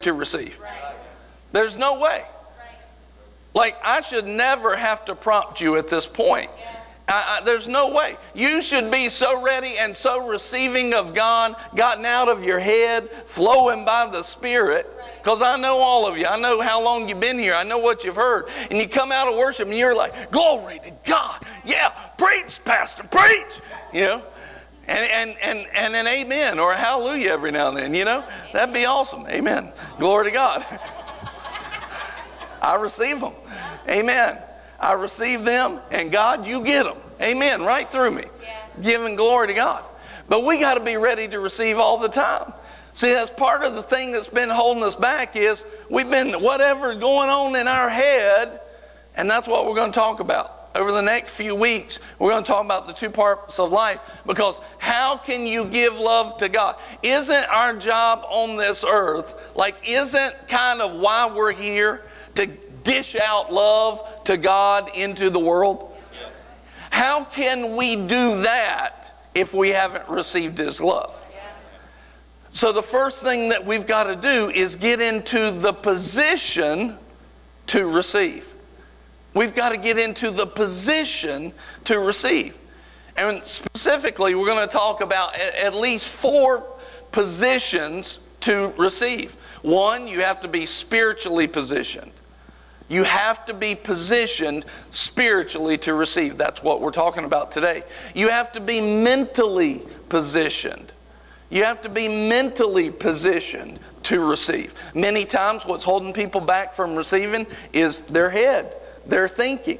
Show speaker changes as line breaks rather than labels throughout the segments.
to receive. There's no way. Like, I should never have to prompt you at this point. I, I, there's no way. You should be so ready and so receiving of God, gotten out of your head, flowing by the Spirit. Because I know all of you. I know how long you've been here. I know what you've heard. And you come out of worship and you're like, Glory to God. Yeah, preach, Pastor, preach. You know? And, and, and, and an amen or a hallelujah every now and then, you know? That'd be awesome. Amen. Glory to God. I receive them. Amen. I receive them, and God, you get them. Amen. Right through me. Giving glory to God. But we got to be ready to receive all the time. See, that's part of the thing that's been holding us back is we've been whatever going on in our head, and that's what we're going to talk about over the next few weeks, we're going to talk about the two parts of life because how can you give love to God? Isn't our job on this earth, like, isn't kind of why we're here to dish out love to God into the world? Yes. How can we do that if we haven't received His love? So, the first thing that we've got to do is get into the position to receive. We've got to get into the position to receive. And specifically, we're going to talk about at least four positions to receive. One, you have to be spiritually positioned. You have to be positioned spiritually to receive. That's what we're talking about today. You have to be mentally positioned. You have to be mentally positioned to receive. Many times, what's holding people back from receiving is their head they're thinking.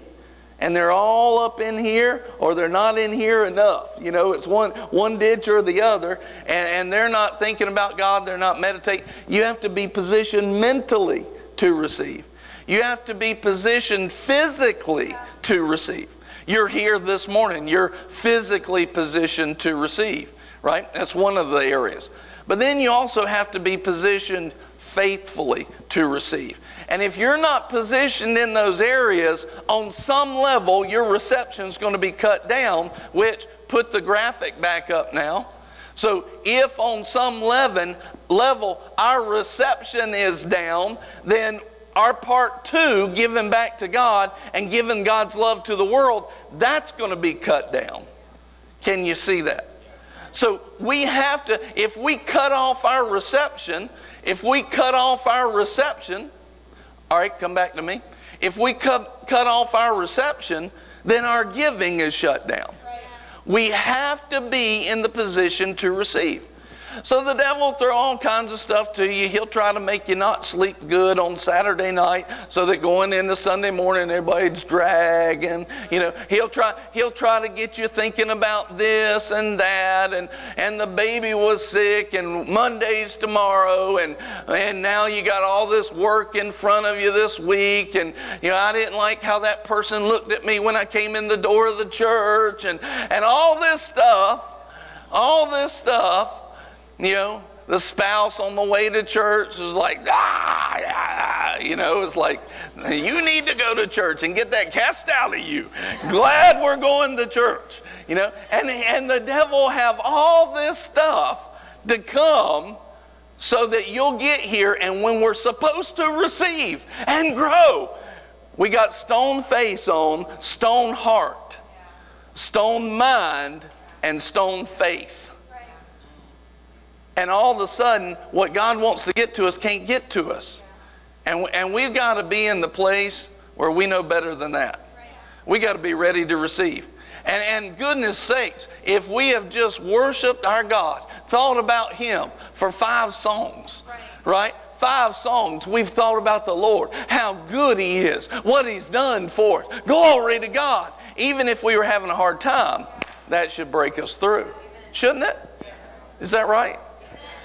And they're all up in here or they're not in here enough. You know, it's one, one ditch or the other, and, and they're not thinking about God, they're not meditating. You have to be positioned mentally to receive. You have to be positioned physically to receive. You're here this morning, you're physically positioned to receive, right? That's one of the areas. But then you also have to be positioned faithfully to receive. And if you're not positioned in those areas, on some level, your reception is going to be cut down, which put the graphic back up now. So if on some level, our reception is down, then our part two, giving back to God and giving God's love to the world, that's going to be cut down. Can you see that? So we have to, if we cut off our reception, if we cut off our reception, all right, come back to me. If we cut, cut off our reception, then our giving is shut down. We have to be in the position to receive. So the devil throw all kinds of stuff to you. He'll try to make you not sleep good on Saturday night so that going into Sunday morning everybody's dragging. You know, he'll try he'll try to get you thinking about this and that and and the baby was sick and Monday's tomorrow and and now you got all this work in front of you this week and you know I didn't like how that person looked at me when I came in the door of the church and and all this stuff all this stuff you know, the spouse on the way to church was like, ah, ah, you know, it's like, you need to go to church and get that cast out of you. Glad we're going to church, you know, and, and the devil have all this stuff to come so that you'll get here and when we're supposed to receive and grow, we got stone face on, stone heart, stone mind, and stone faith. And all of a sudden, what God wants to get to us can't get to us. And, and we've got to be in the place where we know better than that. We got to be ready to receive. And, and goodness sakes, if we have just worshiped our God, thought about Him for five songs, right? Five songs, we've thought about the Lord, how good He is, what He's done for us. Glory to God. Even if we were having a hard time, that should break us through. Shouldn't it? Is that right?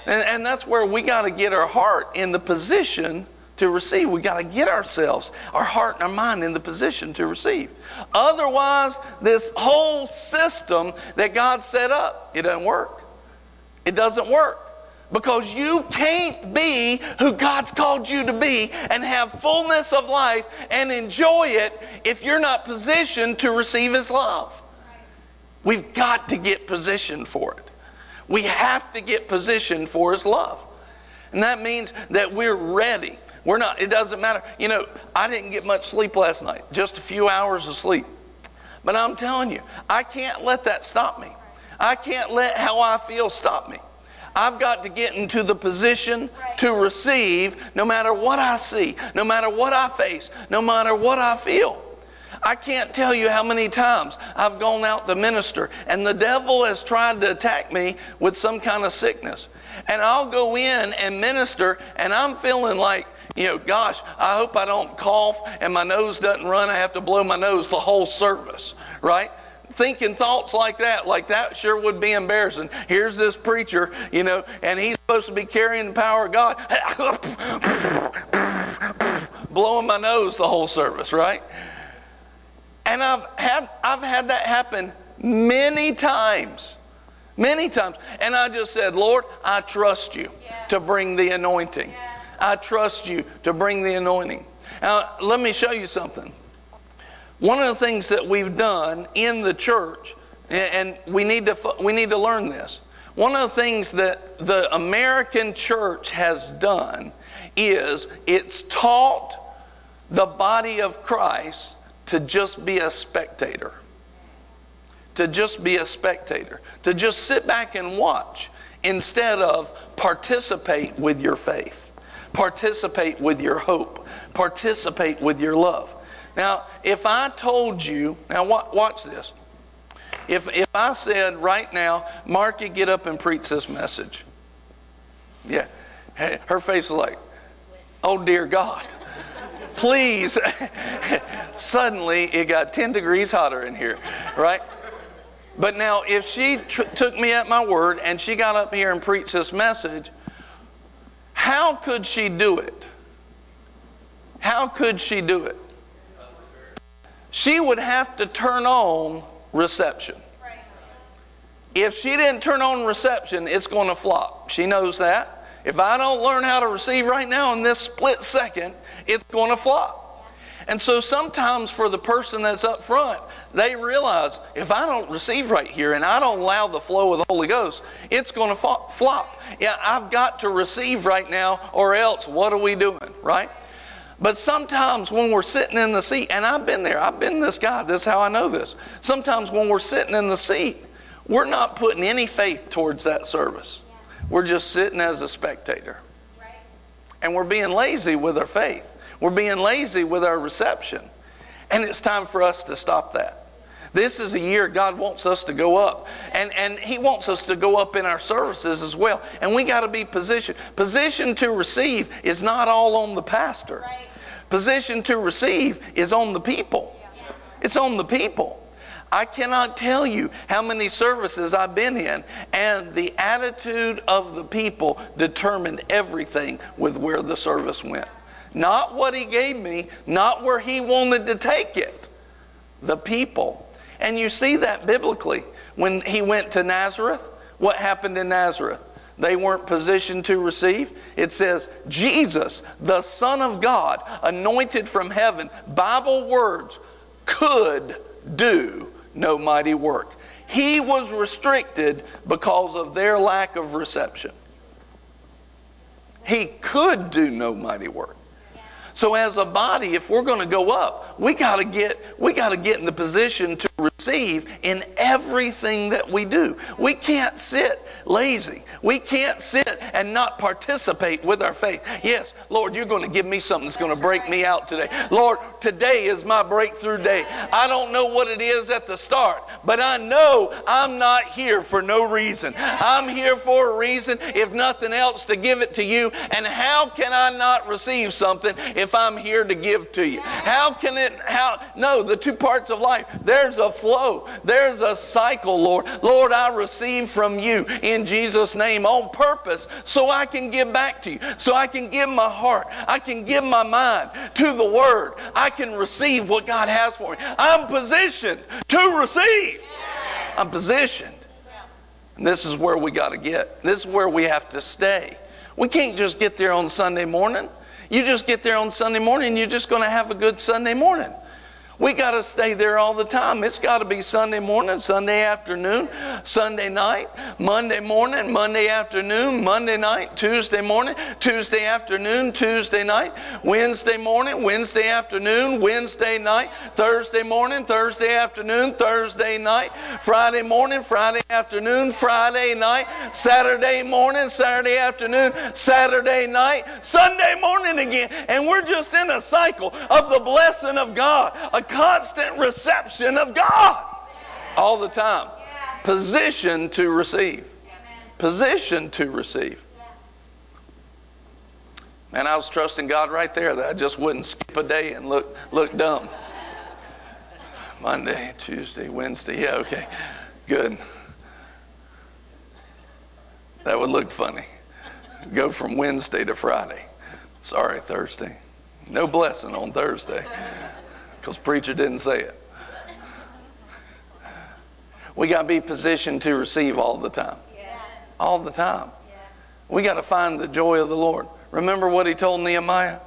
And, and that's where we got to get our heart in the position to receive. We got to get ourselves, our heart and our mind in the position to receive. Otherwise, this whole system that God set up, it doesn't work. It doesn't work. Because you can't be who God's called you to be and have fullness of life and enjoy it if you're not positioned to receive His love. We've got to get positioned for it. We have to get positioned for His love. And that means that we're ready. We're not, it doesn't matter. You know, I didn't get much sleep last night, just a few hours of sleep. But I'm telling you, I can't let that stop me. I can't let how I feel stop me. I've got to get into the position to receive no matter what I see, no matter what I face, no matter what I feel. I can't tell you how many times I've gone out to minister and the devil has tried to attack me with some kind of sickness. And I'll go in and minister and I'm feeling like, you know, gosh, I hope I don't cough and my nose doesn't run. I have to blow my nose the whole service, right? thinking thoughts like that, like that sure would be embarrassing. Here's this preacher, you know, and he's supposed to be carrying the power of God, blowing my nose the whole service, right? And I've had I've had that happen many times. Many times. And I just said, Lord, I trust you yeah. to bring the anointing. Yeah. I trust you to bring the anointing. Now, let me show you something. One of the things that we've done in the church, and we need to, we need to learn this. One of the things that the American church has done is it's taught the body of Christ to just be a spectator. To just be a spectator. To just sit back and watch instead of participate with your faith, participate with your hope, participate with your love. Now, if I told you, now watch this. If, if I said right now, Marky, get up and preach this message. Yeah. Her face is like, oh dear God. Please. Suddenly it got 10 degrees hotter in here, right? But now, if she tr- took me at my word and she got up here and preached this message, how could she do it? How could she do it? she would have to turn on reception. If she didn't turn on reception, it's going to flop. She knows that. If I don't learn how to receive right now in this split second, it's going to flop. And so sometimes for the person that's up front, they realize if I don't receive right here and I don't allow the flow of the Holy Ghost, it's going to flop. Yeah, I've got to receive right now, or else what are we doing, right? But sometimes when we're sitting in the seat, and I've been there, I've been this guy, this is how I know this. Sometimes when we're sitting in the seat, we're not putting any faith towards that service. We're just sitting as a spectator. And we're being lazy with our faith. We're being lazy with our reception. And it's time for us to stop that. This is a year God wants us to go up. And, and He wants us to go up in our services as well. And we got to be positioned. Position to receive is not all on the pastor. Right. Position to receive is on the people. It's on the people. I cannot tell you how many services I've been in, and the attitude of the people determined everything with where the service went. Not what he gave me, not where he wanted to take it. The people and you see that biblically. When he went to Nazareth, what happened in Nazareth? They weren't positioned to receive. It says, Jesus, the Son of God, anointed from heaven, Bible words, could do no mighty work. He was restricted because of their lack of reception. He could do no mighty work. So as a body, if we're going to go up, we got to get we got to get in the position to receive in everything that we do. We can't sit lazy. We can't sit and not participate with our faith. Yes, Lord, you're going to give me something that's going to break me out today. Lord, today is my breakthrough day. I don't know what it is at the start, but I know I'm not here for no reason. I'm here for a reason, if nothing else, to give it to you. And how can I not receive something if I'm here to give to you? How can it, how, no, the two parts of life, there's a flow, there's a cycle, Lord. Lord, I receive from you in Jesus' name on purpose so I can give back to you, so I can give my heart, I can give my mind to the Word. I can receive what God has for me. I'm positioned to receive. I'm positioned. And this is where we got to get. This is where we have to stay. We can't just get there on Sunday morning. You just get there on Sunday morning, you're just going to have a good Sunday morning. We got to stay there all the time. It's got to be Sunday morning, Sunday afternoon, Sunday night, Monday morning, Monday afternoon, Monday night, Tuesday morning, Tuesday afternoon, Tuesday night, Wednesday morning, Wednesday afternoon, Wednesday night, Thursday morning, Thursday afternoon, Thursday night, Friday morning, Friday afternoon, Friday night, Saturday morning, Saturday afternoon, Saturday night, Sunday morning again. And we're just in a cycle of the blessing of God. Constant reception of God all the time. Position to receive. Position to receive. And I was trusting God right there that I just wouldn't skip a day and look look dumb. Monday, Tuesday, Wednesday. Yeah, okay. Good. That would look funny. Go from Wednesday to Friday. Sorry, Thursday. No blessing on Thursday because preacher didn't say it. We got to be positioned to receive all the time. All the time. We got to find the joy of the Lord. Remember what he told Nehemiah?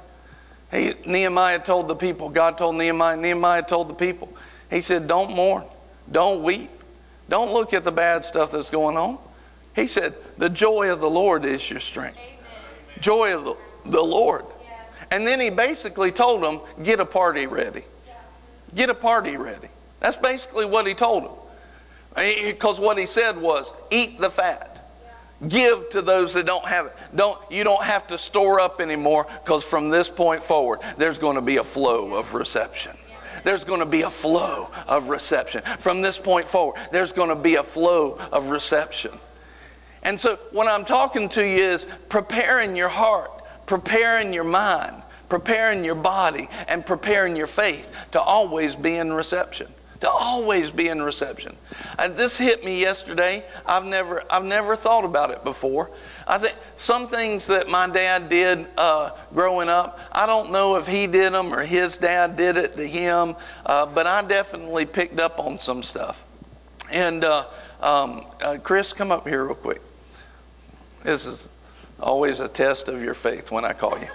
He, Nehemiah told the people, God told Nehemiah, Nehemiah told the people, he said, Don't mourn, don't weep, don't look at the bad stuff that's going on. He said, The joy of the Lord is your strength. Amen. Joy of the, the Lord. Yeah. And then he basically told them, Get a party ready. Get a party ready. That's basically what he told them. Eh, because what he said was, eat the fat. Give to those that don't have it. Don't, you don't have to store up anymore because from this point forward, there's going to be a flow of reception. There's going to be a flow of reception. From this point forward, there's going to be a flow of reception. And so, what I'm talking to you is preparing your heart, preparing your mind, preparing your body and preparing your faith to always be in reception to always be in reception. And this hit me yesterday. I've never, I've never thought about it before. I think some things that my dad did uh, growing up, I don't know if he did them or his dad did it to him, uh, but I definitely picked up on some stuff. And uh, um, uh, Chris, come up here real quick. This is always a test of your faith when I call you.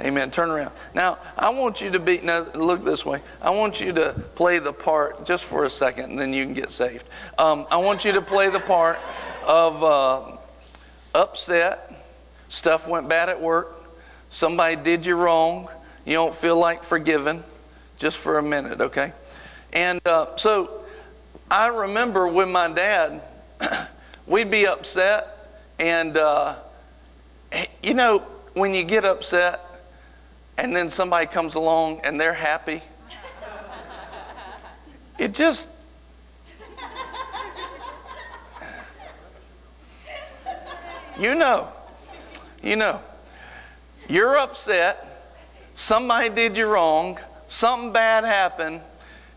Amen. Turn around. Now, I want you to be, now look this way. I want you to play the part just for a second and then you can get saved. Um, I want you to play the part of uh, upset, stuff went bad at work, somebody did you wrong, you don't feel like forgiving, just for a minute, okay? And uh, so I remember when my dad, we'd be upset, and uh, you know, when you get upset, and then somebody comes along and they're happy. It just. You know. You know. You're upset. Somebody did you wrong. Something bad happened.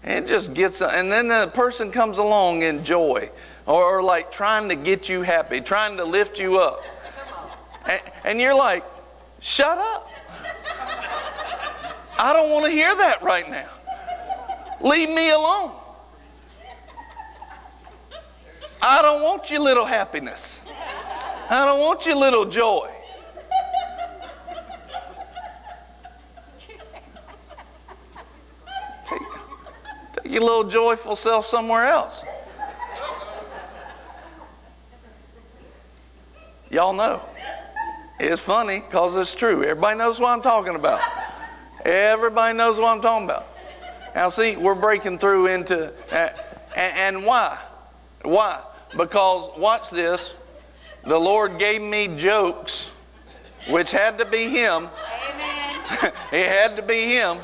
And it just gets, and then the person comes along in joy or like trying to get you happy, trying to lift you up. And, and you're like, shut up. I don't want to hear that right now. Leave me alone. I don't want your little happiness. I don't want your little joy. Take, take your little joyful self somewhere else. Y'all know. It's funny because it's true. Everybody knows what I'm talking about. Everybody knows what I'm talking about. Now, see, we're breaking through into, and, and why? Why? Because, watch this, the Lord gave me jokes, which had to be Him. Amen. it had to be Him.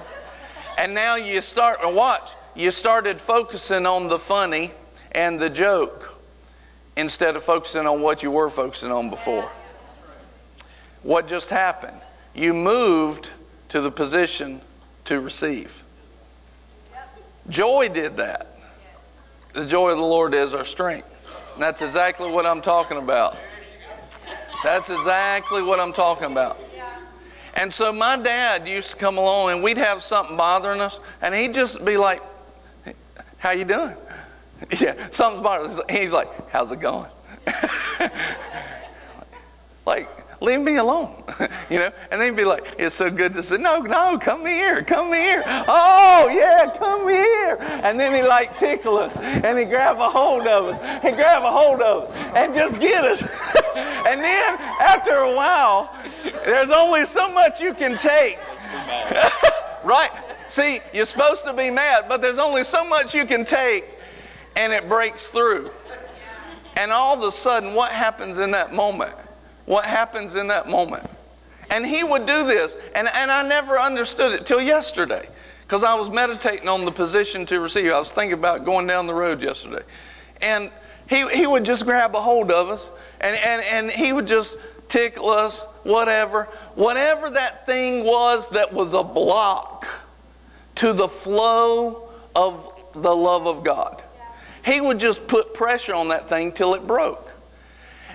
And now you start, watch, you started focusing on the funny and the joke instead of focusing on what you were focusing on before. What just happened? You moved to the position to receive. Joy did that. The joy of the Lord is our strength. And that's exactly what I'm talking about. That's exactly what I'm talking about. And so my dad used to come along and we'd have something bothering us and he'd just be like, how you doing? Yeah, something's bothering us. He's like, how's it going? like, leave me alone, you know. And they'd be like, it's so good to say, no, no, come here, come here. Oh yeah, come here. And then he like tickle us, and he grab a hold of us, and grab a hold of us, and just get us. and then after a while, there's only so much you can take. right? See, you're supposed to be mad, but there's only so much you can take, and it breaks through. And all of a sudden, what happens in that moment? What happens in that moment? And he would do this, and, and I never understood it till yesterday because I was meditating on the position to receive. I was thinking about going down the road yesterday. And he, he would just grab a hold of us, and, and, and he would just tickle us, whatever. Whatever that thing was that was a block to the flow of the love of God. He would just put pressure on that thing till it broke.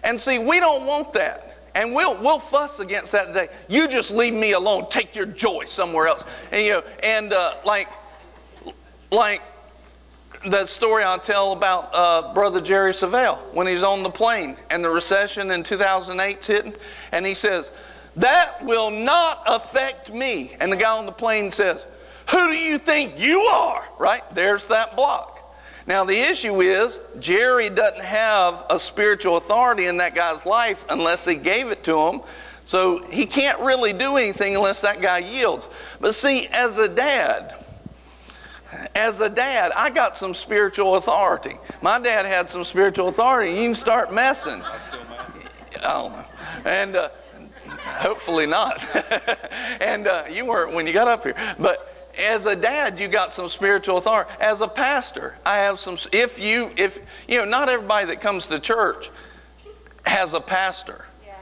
And see, we don't want that. And we'll, we'll fuss against that today. You just leave me alone. Take your joy somewhere else. And, you know, and uh, like, like the story I'll tell about uh, Brother Jerry Savelle when he's on the plane and the recession in 2008's hitting. And he says, That will not affect me. And the guy on the plane says, Who do you think you are? Right? There's that block. Now, the issue is Jerry doesn't have a spiritual authority in that guy's life unless he gave it to him. So he can't really do anything unless that guy yields. But see, as a dad, as a dad, I got some spiritual authority. My dad had some spiritual authority. You can start messing. I still Oh, and uh, hopefully not. and uh, you weren't when you got up here. But as a dad, you got some spiritual authority. As a pastor, I have some. If you, if you know, not everybody that comes to church has a pastor. Yeah.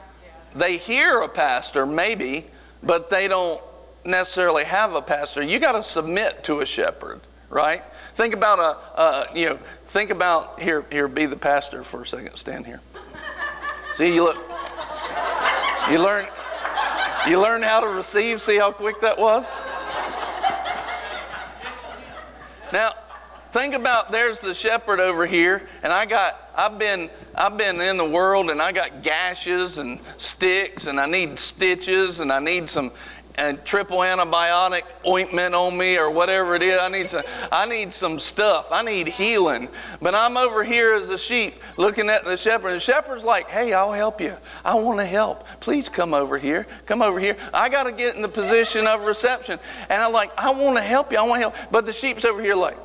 They hear a pastor, maybe, but they don't necessarily have a pastor. You got to submit to a shepherd, right? Think about a, a, you know, think about here. Here, be the pastor for a second. Stand here. See, you look. You learn. You learn how to receive. See how quick that was. Now, think about there's the shepherd over here, and I got I've been I've been in the world and I got gashes and sticks and I need stitches and I need some and triple antibiotic ointment on me or whatever it is. I need some I need some stuff. I need healing. But I'm over here as a sheep looking at the shepherd. The shepherd's like, hey, I'll help you. I want to help. Please come over here. Come over here. I got to get in the position of reception. And I'm like, I want to help you. I want to help. But the sheep's over here like,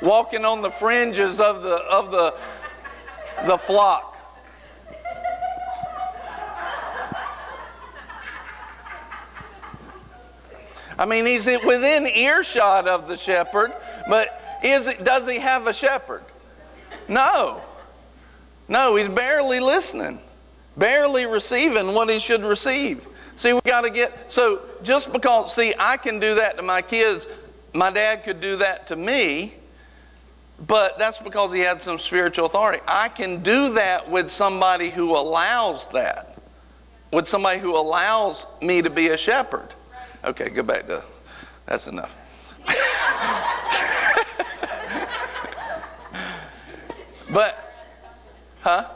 walking on the fringes of the of the the flock. I mean, he's within earshot of the shepherd, but is it, does he have a shepherd? No. No, he's barely listening, barely receiving what he should receive. See, we got to get, so just because, see, I can do that to my kids, my dad could do that to me, but that's because he had some spiritual authority. I can do that with somebody who allows that, with somebody who allows me to be a shepherd. Okay, go back to that's enough. but, huh?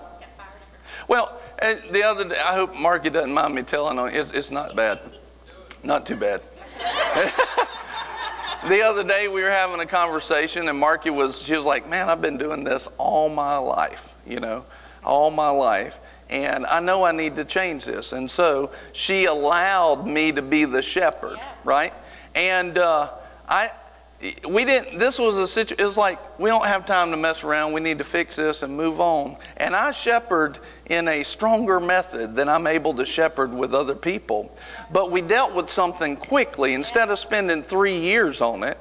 Well, uh, the other day, I hope Marky doesn't mind me telling on it's, it's not bad. Not too bad. the other day we were having a conversation and Marky was she was like, "Man, I've been doing this all my life, you know, all my life." And I know I need to change this. And so she allowed me to be the shepherd, yeah. right? And uh, I, we didn't, this was a situation, it was like, we don't have time to mess around. We need to fix this and move on. And I shepherd in a stronger method than I'm able to shepherd with other people. But we dealt with something quickly. Instead of spending three years on it,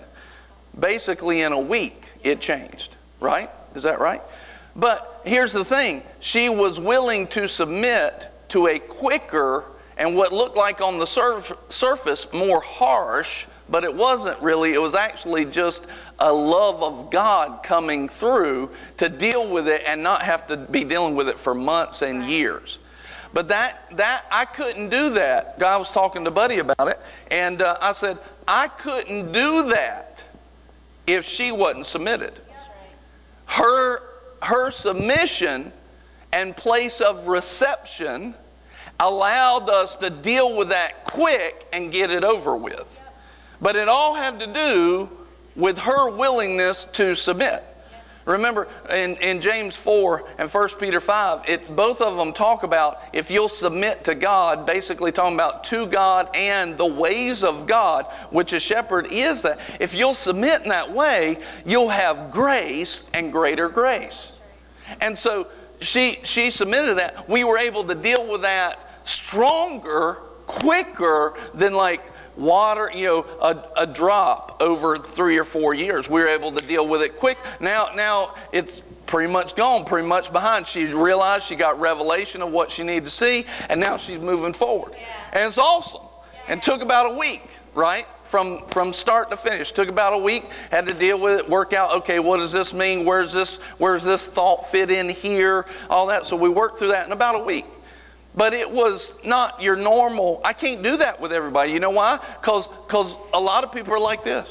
basically in a week, it changed, right? Is that right? But here's the thing she was willing to submit to a quicker and what looked like on the surf- surface more harsh, but it wasn't really. It was actually just a love of God coming through to deal with it and not have to be dealing with it for months and years. But that, that I couldn't do that. God was talking to Buddy about it, and uh, I said, I couldn't do that if she wasn't submitted. her, her submission and place of reception allowed us to deal with that quick and get it over with. But it all had to do with her willingness to submit. Remember in, in James 4 and 1 Peter 5, it, both of them talk about if you'll submit to God, basically talking about to God and the ways of God, which a shepherd is that. If you'll submit in that way, you'll have grace and greater grace. And so she, she submitted that. We were able to deal with that stronger, quicker than like water, you know, a, a drop over three or four years. We were able to deal with it quick. Now, now it's pretty much gone, pretty much behind. She realized she got revelation of what she needed to see, and now she's moving forward. Yeah. And it's awesome. Yeah. And took about a week, right? From, from start to finish. Took about a week, had to deal with it, work out, okay, what does this mean? Where's this, where's this thought fit in here? All that. So we worked through that in about a week. But it was not your normal. I can't do that with everybody. You know why? Because cause a lot of people are like this.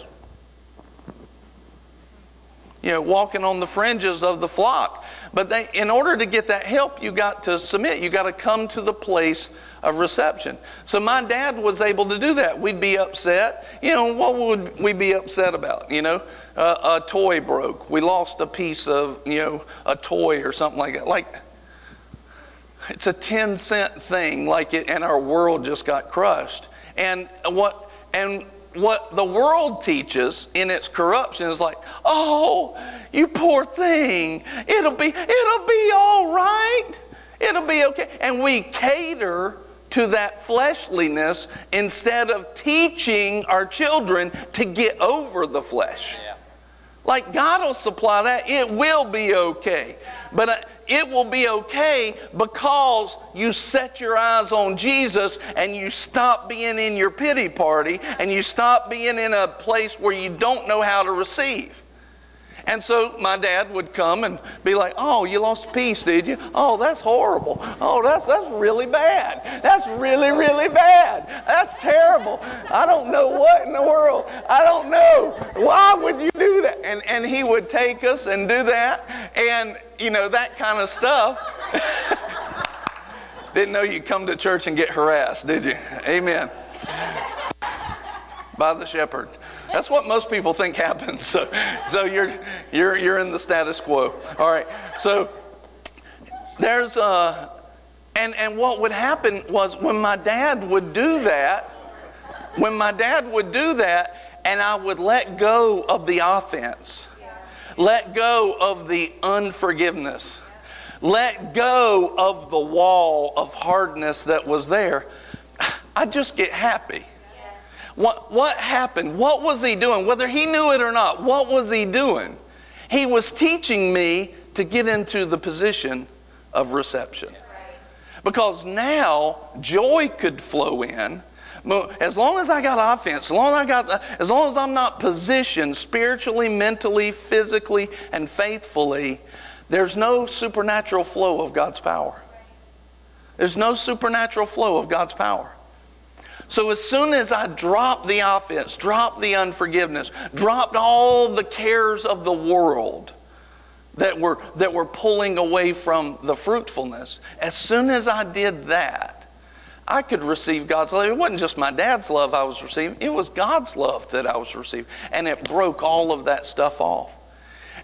You know, walking on the fringes of the flock. But they, in order to get that help, you got to submit. You got to come to the place of reception. So my dad was able to do that. We'd be upset. You know, what would we be upset about? You know, uh, a toy broke. We lost a piece of, you know, a toy or something like that. Like, it's a 10 cent thing, like it, and our world just got crushed. And what, and what the world teaches in its corruption is like, oh, you poor thing, it'll be, it'll be all right. It'll be okay. And we cater to that fleshliness instead of teaching our children to get over the flesh. Yeah. Like God will supply that. It will be okay. But uh, it will be okay because you set your eyes on Jesus and you stop being in your pity party and you stop being in a place where you don't know how to receive. And so my dad would come and be like, "Oh, you lost piece, did you? Oh, that's horrible. Oh, that's that's really bad. That's really really bad. That's terrible. I don't know what in the world. I don't know. Why would you do that?" And and he would take us and do that, and you know that kind of stuff. Didn't know you'd come to church and get harassed, did you? Amen. By the shepherd. That's what most people think happens. So, so you're, you're, you're in the status quo. All right. So there's a, uh, and, and what would happen was when my dad would do that, when my dad would do that, and I would let go of the offense, let go of the unforgiveness, let go of the wall of hardness that was there, I just get happy. What, what happened? What was he doing? Whether he knew it or not, what was he doing? He was teaching me to get into the position of reception. Because now joy could flow in. As long as I got offense, as long as I got, as long as I'm not positioned spiritually, mentally, physically, and faithfully, there's no supernatural flow of God's power. There's no supernatural flow of God's power. So as soon as I dropped the offense, dropped the unforgiveness, dropped all the cares of the world that were, that were pulling away from the fruitfulness, as soon as I did that, I could receive God's love. It wasn't just my dad's love I was receiving, it was God's love that I was receiving. And it broke all of that stuff off.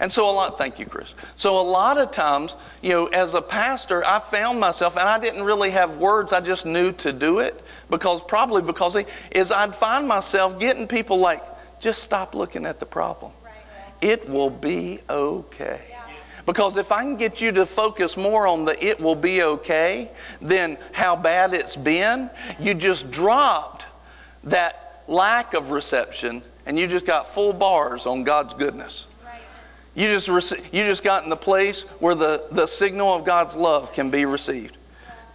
And so a lot, thank you, Chris. So a lot of times, you know, as a pastor, I found myself, and I didn't really have words, I just knew to do it because probably because is I'd find myself getting people like, just stop looking at the problem. It will be okay. Because if I can get you to focus more on the it will be okay than how bad it's been, you just dropped that lack of reception and you just got full bars on God's goodness. You just, rec- you just got in the place where the, the signal of God's love can be received.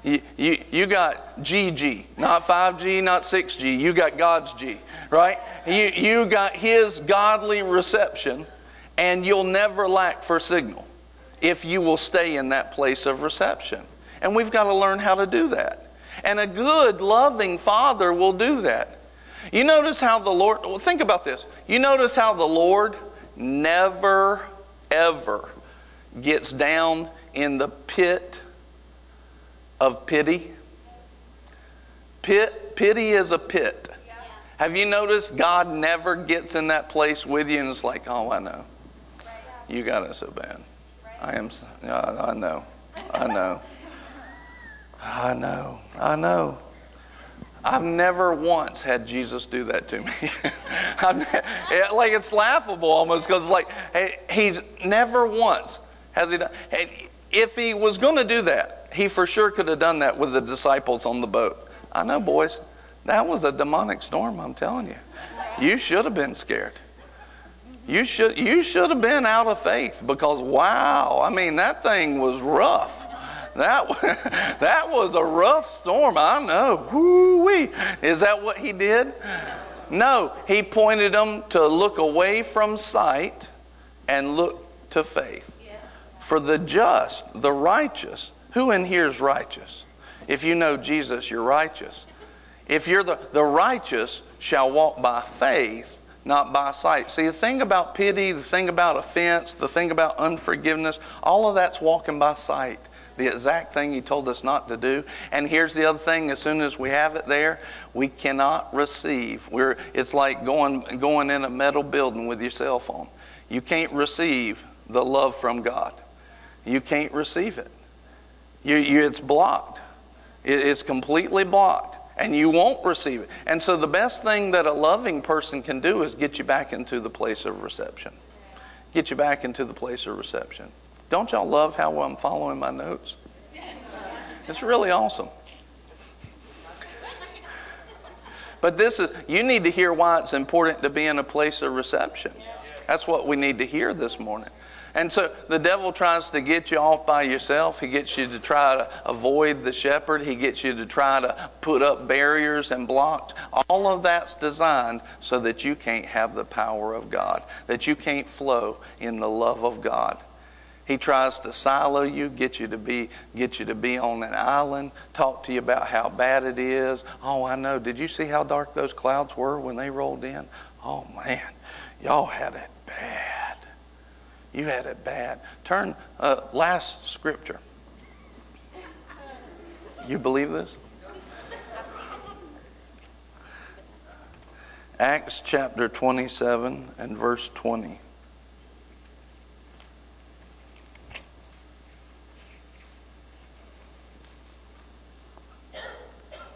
You, you, you got GG, not 5G, not 6G. You got God's G, right? You, you got His godly reception, and you'll never lack for signal if you will stay in that place of reception. And we've got to learn how to do that. And a good, loving father will do that. You notice how the Lord, well, think about this. You notice how the Lord never, ever gets down in the pit of pity? Pit, pity is a pit. Have you noticed God never gets in that place with you and it's like, oh, I know. You got it so bad. I am, I know. I know. I know. I know. I've never once had Jesus do that to me. like it's laughable almost because like hey, he's never once has he done. Hey, if he was going to do that, he for sure could have done that with the disciples on the boat. I know, boys, that was a demonic storm. I'm telling you, you should have been scared. You should you should have been out of faith because wow, I mean that thing was rough. That, that was a rough storm. I know. Woo-wee. Is that what he did? No, he pointed them to look away from sight and look to faith. For the just, the righteous, who in here is righteous? If you know Jesus, you're righteous. If you're the, the righteous shall walk by faith, not by sight. See, the thing about pity, the thing about offense, the thing about unforgiveness, all of that's walking by sight the exact thing He told us not to do. And here's the other thing: as soon as we have it there, we cannot receive. We're, it's like going going in a metal building with your cell phone. You can't receive the love from God. You can't receive it. You, you, it's blocked. It, it's completely blocked and you won't receive it. And so the best thing that a loving person can do is get you back into the place of reception. Get you back into the place of reception. Don't y'all love how I'm following my notes? It's really awesome. But this is, you need to hear why it's important to be in a place of reception. That's what we need to hear this morning. And so the devil tries to get you off by yourself. He gets you to try to avoid the shepherd. He gets you to try to put up barriers and blocks. All of that's designed so that you can't have the power of God, that you can't flow in the love of God. He tries to silo you, get you to be get you to be on an island, talk to you about how bad it is. Oh, I know. Did you see how dark those clouds were when they rolled in? Oh man, y'all had it bad. You had it bad. Turn uh, last scripture. You believe this? Acts chapter 27 and verse 20.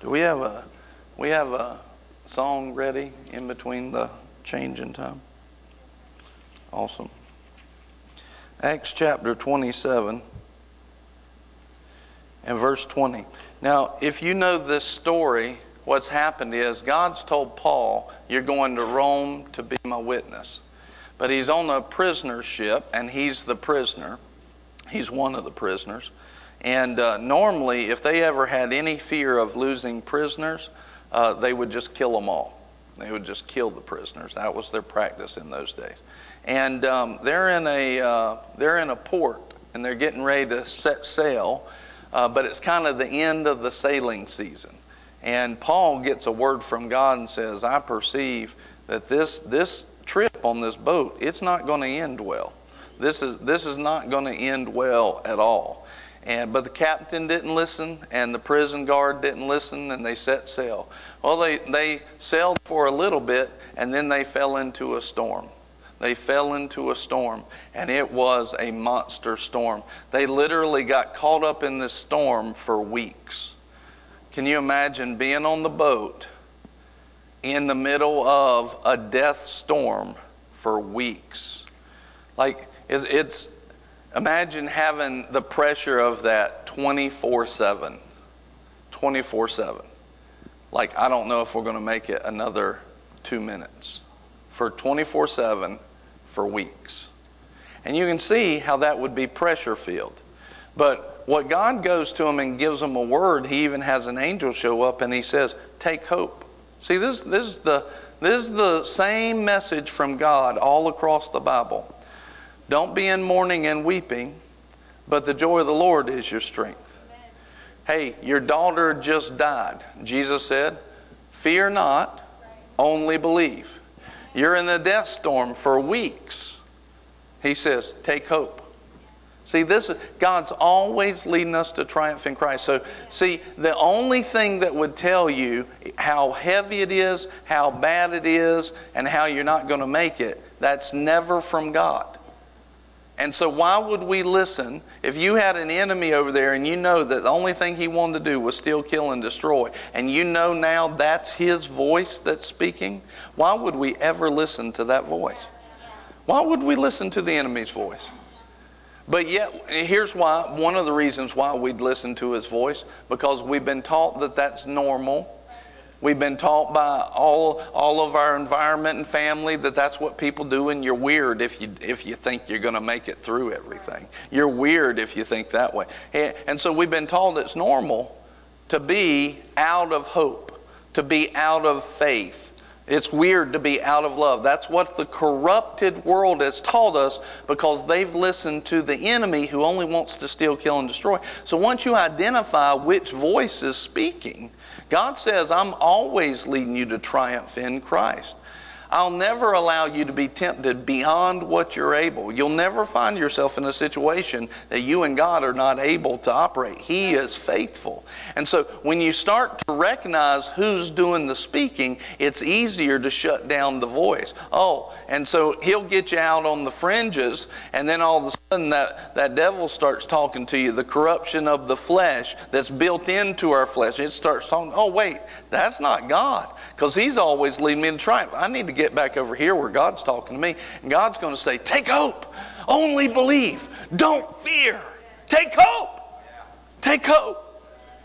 Do we have a we have a song ready in between the change in time? Awesome. Acts chapter 27 and verse 20. Now, if you know this story, what's happened is God's told Paul, You're going to Rome to be my witness. But he's on a prisoner ship, and he's the prisoner. He's one of the prisoners. And uh, normally, if they ever had any fear of losing prisoners, uh, they would just kill them all. They would just kill the prisoners. That was their practice in those days. And um, they're in a uh, they're in a port, and they're getting ready to set sail, uh, but it's kind of the end of the sailing season. And Paul gets a word from God and says, "I perceive that this this trip on this boat it's not going to end well. This is this is not going to end well at all." And, but the captain didn't listen, and the prison guard didn't listen, and they set sail. Well, they, they sailed for a little bit, and then they fell into a storm. They fell into a storm, and it was a monster storm. They literally got caught up in this storm for weeks. Can you imagine being on the boat in the middle of a death storm for weeks? Like, it's Imagine having the pressure of that 24 7. 24 7. Like, I don't know if we're going to make it another two minutes. For 24 7 for weeks. And you can see how that would be pressure filled. But what God goes to him and gives him a word, He even has an angel show up and He says, Take hope. See, this, this, is, the, this is the same message from God all across the Bible. Don't be in mourning and weeping, but the joy of the Lord is your strength. Hey, your daughter just died. Jesus said, Fear not, only believe. You're in the death storm for weeks. He says, Take hope. See, this God's always leading us to triumph in Christ. So, see, the only thing that would tell you how heavy it is, how bad it is, and how you're not going to make it, that's never from God. And so, why would we listen if you had an enemy over there and you know that the only thing he wanted to do was steal, kill, and destroy, and you know now that's his voice that's speaking? Why would we ever listen to that voice? Why would we listen to the enemy's voice? But yet, here's why one of the reasons why we'd listen to his voice because we've been taught that that's normal We've been taught by all, all of our environment and family that that's what people do, and you're weird if you, if you think you're going to make it through everything. You're weird if you think that way. And so we've been told it's normal to be out of hope, to be out of faith. It's weird to be out of love. That's what the corrupted world has taught us because they've listened to the enemy who only wants to steal, kill, and destroy. So once you identify which voice is speaking, God says, I'm always leading you to triumph in Christ. I'll never allow you to be tempted beyond what you're able. You'll never find yourself in a situation that you and God are not able to operate. He is faithful. And so when you start to recognize who's doing the speaking, it's easier to shut down the voice. Oh, and so he'll get you out on the fringes, and then all of a sudden that, that devil starts talking to you, the corruption of the flesh that's built into our flesh. It starts talking, oh, wait, that's not God, because he's always leading me to triumph. I need to get back over here where God's talking to me, and God's going to say, take hope, only believe, don't fear, take hope, take hope.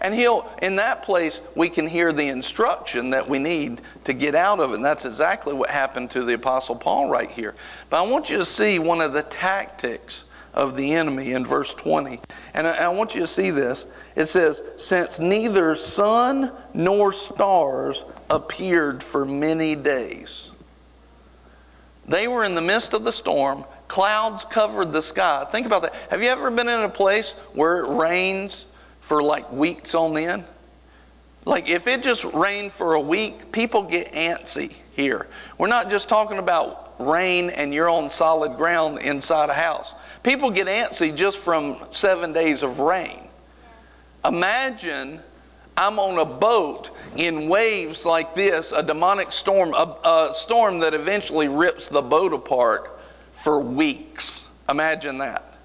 And he'll, in that place, we can hear the instruction that we need to get out of it. And that's exactly what happened to the Apostle Paul right here. But I want you to see one of the tactics of the enemy in verse 20. And I, I want you to see this. It says, Since neither sun nor stars appeared for many days. They were in the midst of the storm. Clouds covered the sky. Think about that. Have you ever been in a place where it rains for like weeks on end? Like if it just rained for a week, people get antsy here. We're not just talking about rain and you're on solid ground inside a house. People get antsy just from seven days of rain. Imagine I'm on a boat in waves like this, a demonic storm, a, a storm that eventually rips the boat apart for weeks. Imagine that.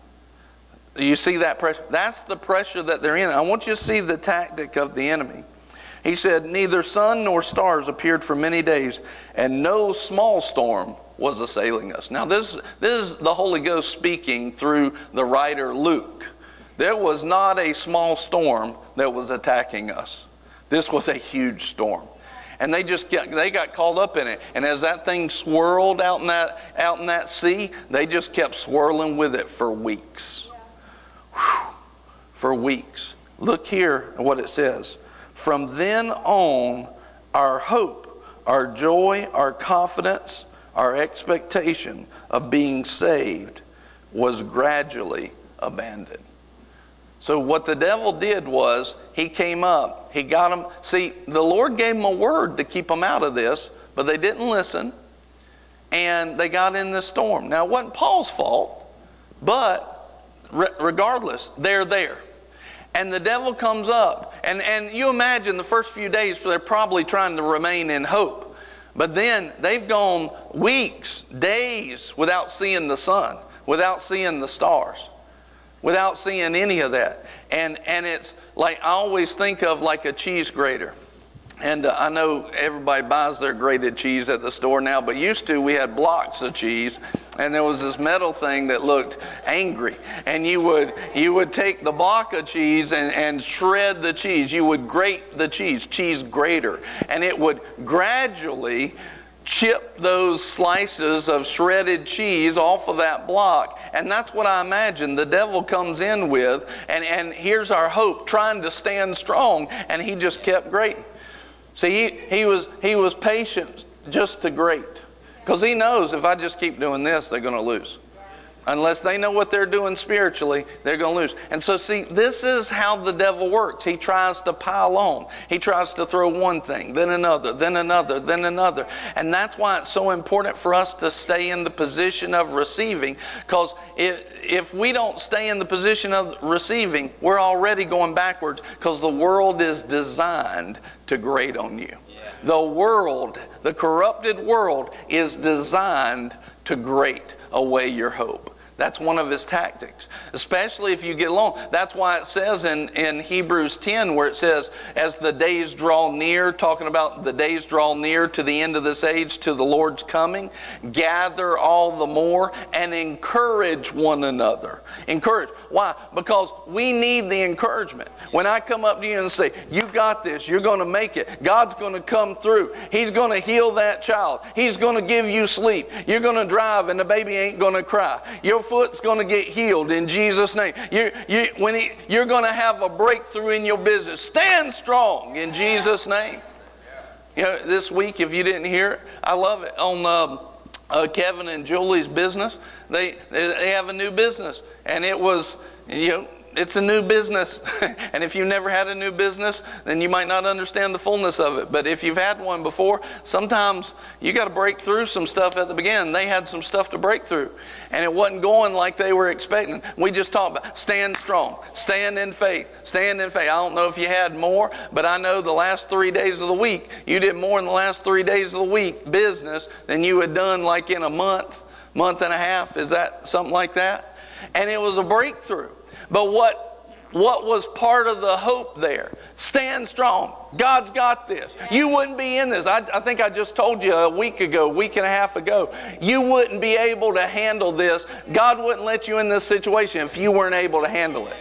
You see that pressure? That's the pressure that they're in. I want you to see the tactic of the enemy. He said, Neither sun nor stars appeared for many days, and no small storm was assailing us. Now, this, this is the Holy Ghost speaking through the writer Luke. There was not a small storm that was attacking us. This was a huge storm and they just get, they got caught up in it. And as that thing swirled out in that out in that sea, they just kept swirling with it for weeks for weeks. Look here at what it says. From then on, our hope, our joy, our confidence, our expectation of being saved was gradually abandoned. So, what the devil did was he came up, he got them. See, the Lord gave them a word to keep them out of this, but they didn't listen, and they got in this storm. Now, it wasn't Paul's fault, but regardless, they're there. And the devil comes up. And, and you imagine the first few days, they're probably trying to remain in hope. But then they've gone weeks, days without seeing the sun, without seeing the stars, without seeing any of that. And, and it's like, I always think of like a cheese grater. And uh, I know everybody buys their grated cheese at the store now, but used to we had blocks of cheese, and there was this metal thing that looked angry. And you would you would take the block of cheese and, and shred the cheese. You would grate the cheese, cheese grater, and it would gradually chip those slices of shredded cheese off of that block. And that's what I imagine the devil comes in with. And, and here's our hope, trying to stand strong. And he just kept grating. See, he, he, was, he was patient just to grate. Because he knows if I just keep doing this, they're going to lose. Unless they know what they're doing spiritually, they're going to lose. And so, see, this is how the devil works. He tries to pile on. He tries to throw one thing, then another, then another, then another. And that's why it's so important for us to stay in the position of receiving. Because if, if we don't stay in the position of receiving, we're already going backwards because the world is designed to grate on you. The world, the corrupted world, is designed to grate away your hope. That's one of his tactics, especially if you get along. That's why it says in, in Hebrews 10, where it says, as the days draw near, talking about the days draw near to the end of this age, to the Lord's coming, gather all the more and encourage one another. Encourage. Why? Because we need the encouragement. When I come up to you and say, You got this, you're going to make it, God's going to come through, He's going to heal that child, He's going to give you sleep, you're going to drive and the baby ain't going to cry. Your foot's going to get healed in Jesus' name. You, you, when he, you're going to have a breakthrough in your business. Stand strong in Jesus' name. You know, this week, if you didn't hear it, I love it. On uh, uh, Kevin and Julie's business, they, they have a new business. And it was, you know, it's a new business. and if you've never had a new business, then you might not understand the fullness of it. But if you've had one before, sometimes you got to break through some stuff at the beginning. They had some stuff to break through. And it wasn't going like they were expecting. We just talked about stand strong, stand in faith, stand in faith. I don't know if you had more, but I know the last three days of the week, you did more in the last three days of the week business than you had done like in a month, month and a half. Is that something like that? And it was a breakthrough. But what what was part of the hope there? Stand strong. God's got this. You wouldn't be in this. I, I, think I just told you a week ago, week and a half ago, you wouldn't be able to handle this. God wouldn't let you in this situation if you weren't able to handle it.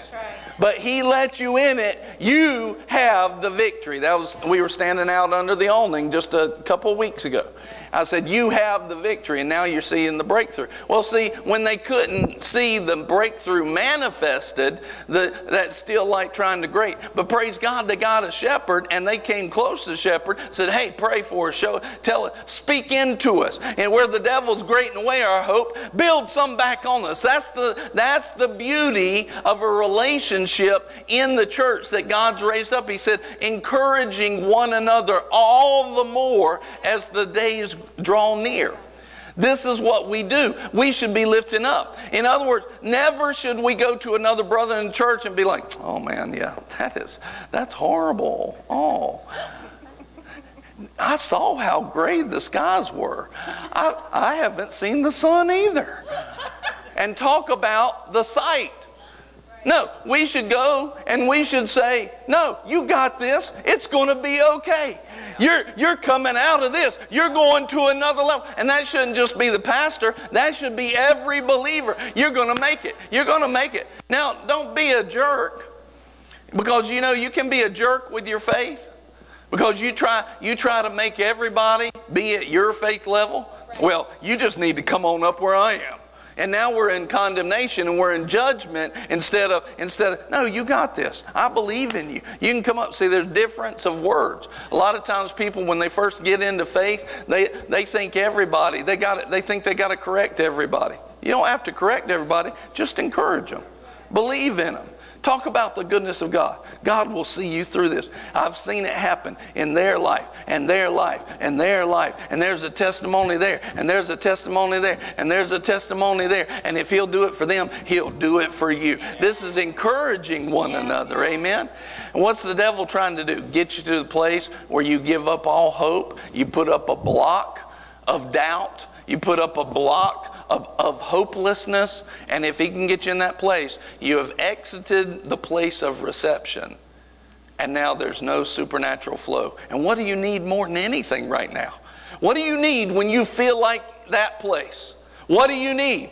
But He let you in it. You have the victory. That was we were standing out under the awning just a couple weeks ago. I said, You have the victory, and now you're seeing the breakthrough. Well, see, when they couldn't see the breakthrough manifested, the, that's still like trying to grate. But praise God, they got a shepherd, and they came close to the shepherd, said, Hey, pray for us, show, tell it, speak into us. And where the devil's grating away our hope, build some back on us. That's the, that's the beauty of a relationship in the church that God's raised up. He said, encouraging one another all the more as the days draw near. This is what we do. We should be lifting up. In other words, never should we go to another brother in church and be like, "Oh man, yeah, that is that's horrible." Oh. I saw how gray the skies were. I, I haven't seen the sun either. And talk about the sight. No, we should go and we should say, No, you got this. It's going to be okay. You're, you're coming out of this. You're going to another level. And that shouldn't just be the pastor, that should be every believer. You're going to make it. You're going to make it. Now, don't be a jerk because you know you can be a jerk with your faith because you try, you try to make everybody be at your faith level. Well, you just need to come on up where I am. And now we're in condemnation and we're in judgment instead of instead of no, you got this. I believe in you. You can come up. See, there's difference of words. A lot of times people when they first get into faith, they they think everybody, they got they think they got to correct everybody. You don't have to correct everybody, just encourage them. Believe in them. Talk about the goodness of God. God will see you through this. I've seen it happen in their life, and their life, and their life. And there's a testimony there, and there's a testimony there, and there's a testimony there. And if He'll do it for them, He'll do it for you. This is encouraging one another. Amen. And what's the devil trying to do? Get you to the place where you give up all hope, you put up a block of doubt, you put up a block of, of hopelessness. And if He can get you in that place, you have exited the place of reception. And now there's no supernatural flow. And what do you need more than anything right now? What do you need when you feel like that place? What do you need?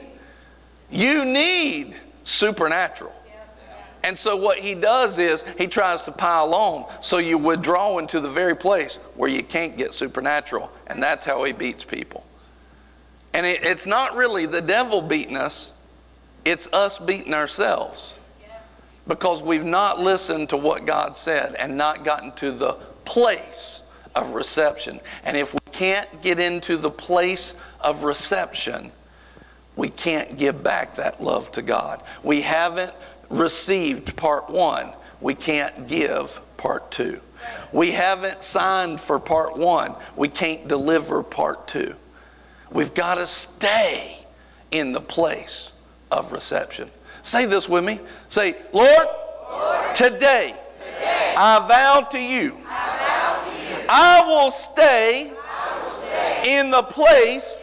You need supernatural. And so what he does is he tries to pile on so you withdraw into the very place where you can't get supernatural. And that's how he beats people. And it, it's not really the devil beating us, it's us beating ourselves. Because we've not listened to what God said and not gotten to the place of reception. And if we can't get into the place of reception, we can't give back that love to God. We haven't received part one, we can't give part two. We haven't signed for part one, we can't deliver part two. We've got to stay in the place of reception. Say this with me. Say, Lord, Lord today, today I, vow to you, I will stay, in, the place,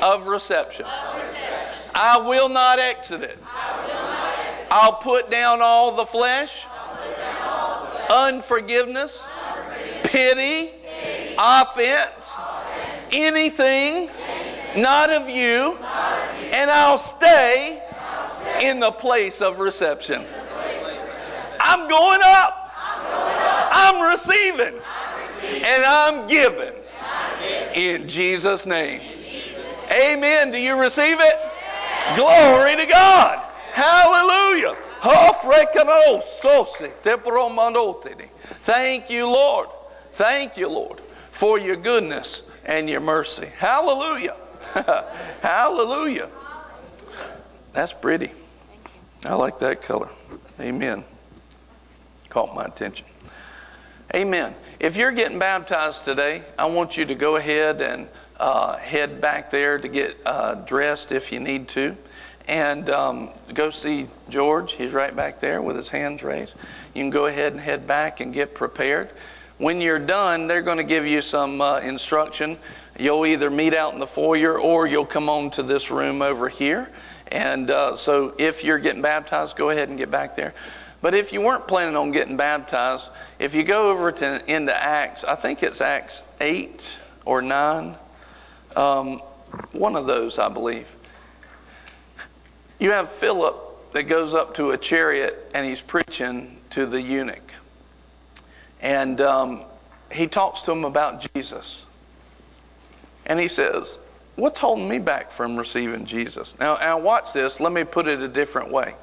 the of reception. Of reception. I will not exit it. I'll put down all the flesh, unforgiveness, pity, offense, anything not of you, and I'll stay in the place of reception. I'm going up. I'm receiving. And I'm giving. In Jesus' name. Amen. Do you receive it? Glory to God. Hallelujah. Thank you, Lord. Thank you, Lord, for your goodness and your mercy. Hallelujah. Hallelujah. That's pretty. I like that color. Amen. Caught my attention. Amen. If you're getting baptized today, I want you to go ahead and uh, head back there to get uh, dressed if you need to and um, go see George. He's right back there with his hands raised. You can go ahead and head back and get prepared. When you're done, they're going to give you some uh, instruction. You'll either meet out in the foyer or you'll come on to this room over here. And uh, so if you're getting baptized, go ahead and get back there. But if you weren't planning on getting baptized, if you go over to into Acts, I think it's Acts 8 or 9, um, one of those, I believe. You have Philip that goes up to a chariot and he's preaching to the eunuch. And um, he talks to him about Jesus. And he says, What's holding me back from receiving Jesus? Now, now, watch this. Let me put it a different way.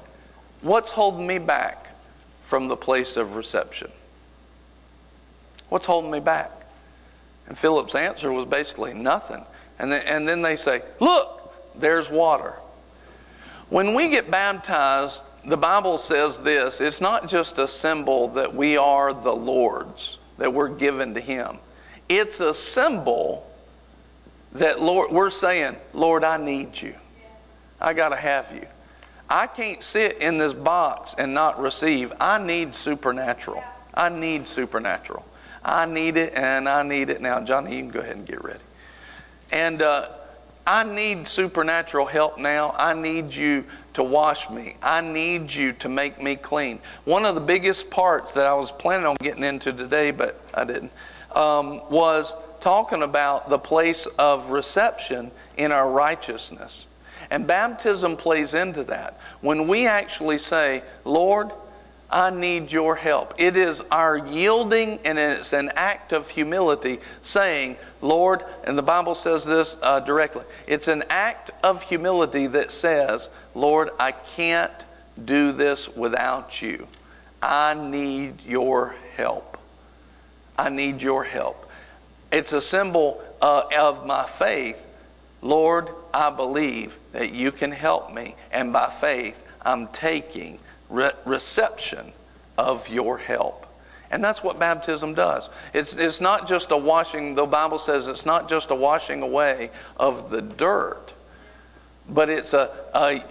What's holding me back from the place of reception? What's holding me back? And Philip's answer was basically nothing. And then, and then they say, Look, there's water. When we get baptized, the Bible says this it's not just a symbol that we are the Lord's, that we're given to Him. It's a symbol that Lord, we're saying, Lord, I need you. I got to have you. I can't sit in this box and not receive. I need supernatural. I need supernatural. I need it and I need it now. Johnny, you can go ahead and get ready. And uh, I need supernatural help now. I need you to wash me. I need you to make me clean. One of the biggest parts that I was planning on getting into today, but I didn't, um, was talking about the place of reception in our righteousness. And baptism plays into that. When we actually say, Lord, I need your help. It is our yielding and it's an act of humility saying, Lord, and the Bible says this uh, directly it's an act of humility that says, Lord, I can't do this without you. I need your help. I need your help. It's a symbol uh, of my faith. Lord, I believe that you can help me, and by faith, I'm taking re- reception of your help. And that's what baptism does. It's, it's not just a washing, the Bible says it's not just a washing away of the dirt, but it's a, a,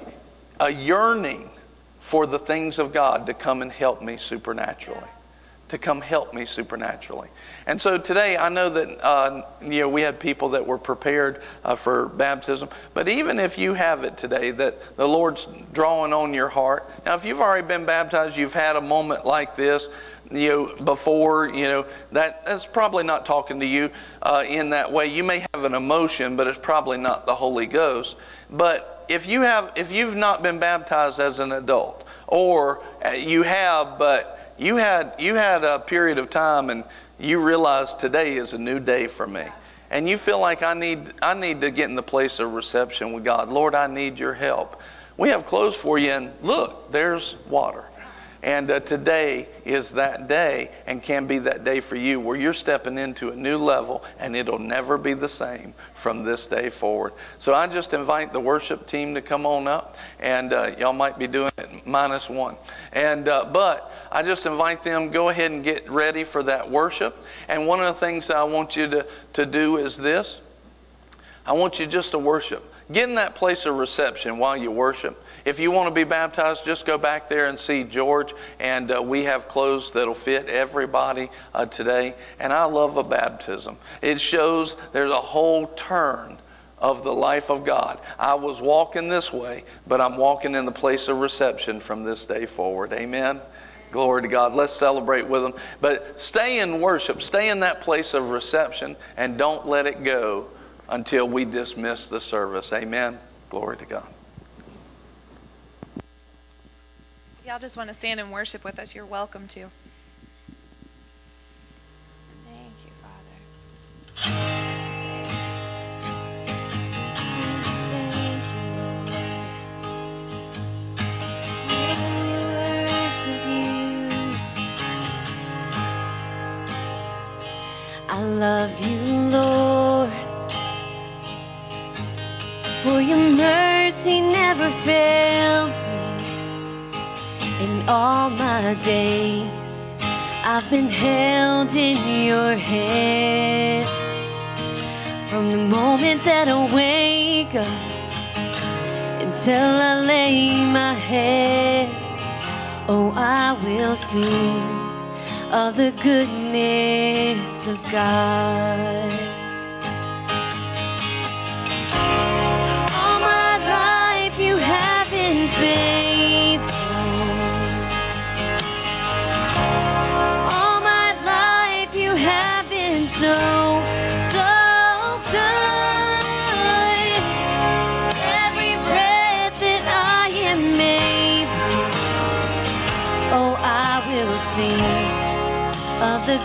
a yearning for the things of God to come and help me supernaturally to come help me supernaturally. And so today, I know that uh, you know we had people that were prepared uh, for baptism, but even if you have it today, that the Lord's drawing on your heart. Now, if you've already been baptized, you've had a moment like this, you know, before, you know, that that's probably not talking to you uh, in that way. You may have an emotion, but it's probably not the Holy Ghost. But if you have, if you've not been baptized as an adult, or uh, you have, but you had, you had a period of time and you realized today is a new day for me. And you feel like I need, I need to get in the place of reception with God. Lord, I need your help. We have clothes for you, and look, there's water. And uh, today is that day and can be that day for you where you're stepping into a new level and it'll never be the same from this day forward. So I just invite the worship team to come on up and uh, y'all might be doing it minus one. And, uh, but I just invite them, go ahead and get ready for that worship. And one of the things I want you to, to do is this. I want you just to worship. Get in that place of reception while you worship. If you want to be baptized, just go back there and see George. And uh, we have clothes that'll fit everybody uh, today. And I love a baptism. It shows there's a whole turn of the life of God. I was walking this way, but I'm walking in the place of reception from this day forward. Amen. Glory to God. Let's celebrate with them. But stay in worship, stay in that place of reception, and don't let it go until we dismiss the service. Amen. Glory to God.
Y'all just want to stand and worship with us, you're welcome to. Thank you, Father. I love you, Lord. For your mercy never fails me in all my days. I've been held in your hands from the moment that I wake up until I lay my head. Oh, I will sing of the goodness of God.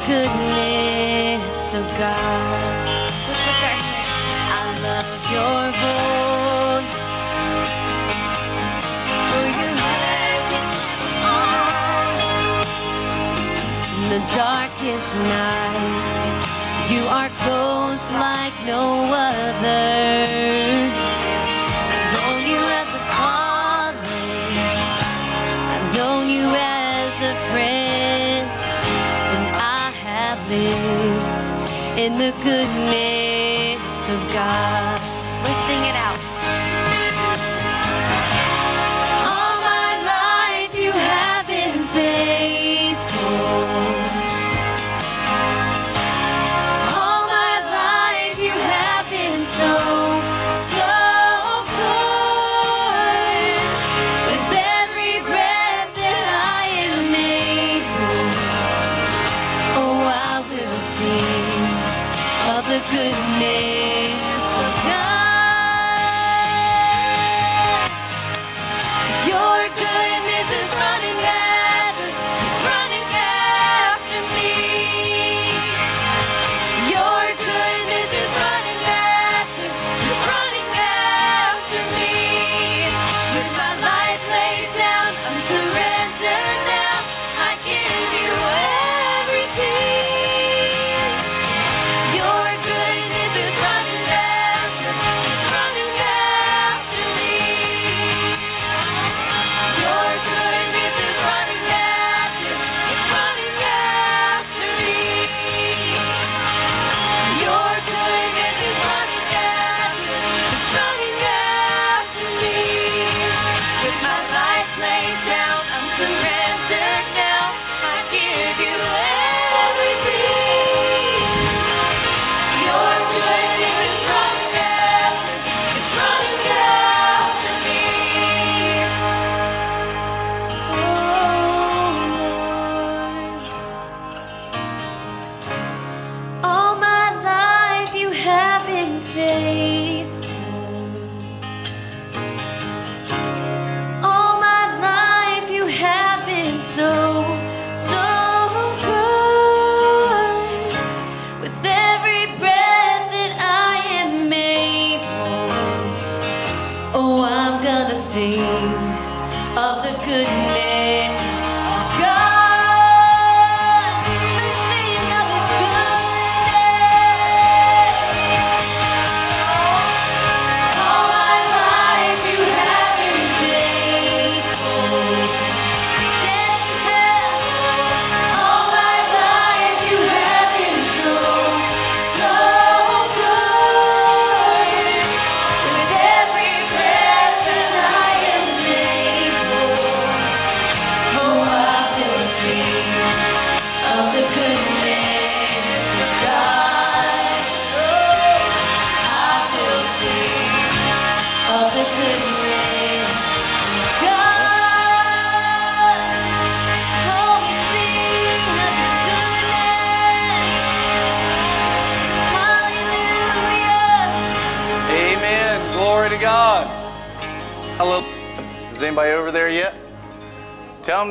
Goodness of God. I love your voice. For your magnificent arms. In the darkest nights, you are close like no other. In the goodness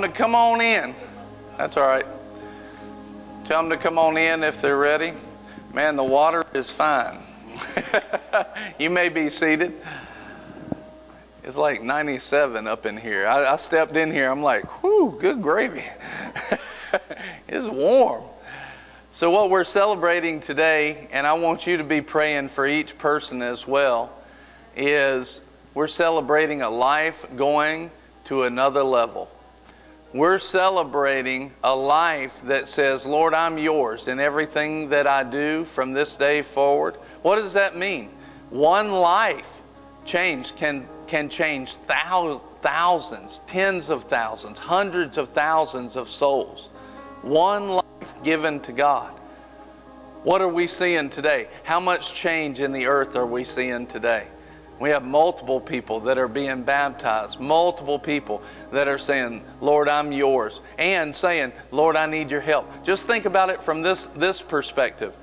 to come on in. That's all right. Tell them to come on in if they're ready. Man, the water is fine. you may be seated. It's like 97 up in here. I, I stepped in here. I'm like, whew, good gravy. it's warm. So, what we're celebrating today, and I want you to be praying for each person as well, is we're celebrating a life going to another level. We're celebrating a life that says, Lord, I'm yours in everything that I do from this day forward. What does that mean? One life change can, can change thousands, thousands, tens of thousands, hundreds of thousands of souls. One life given to God. What are we seeing today? How much change in the earth are we seeing today? We have multiple people that are being baptized, multiple people that are saying, Lord, I'm yours, and saying, Lord, I need your help. Just think about it from this, this perspective.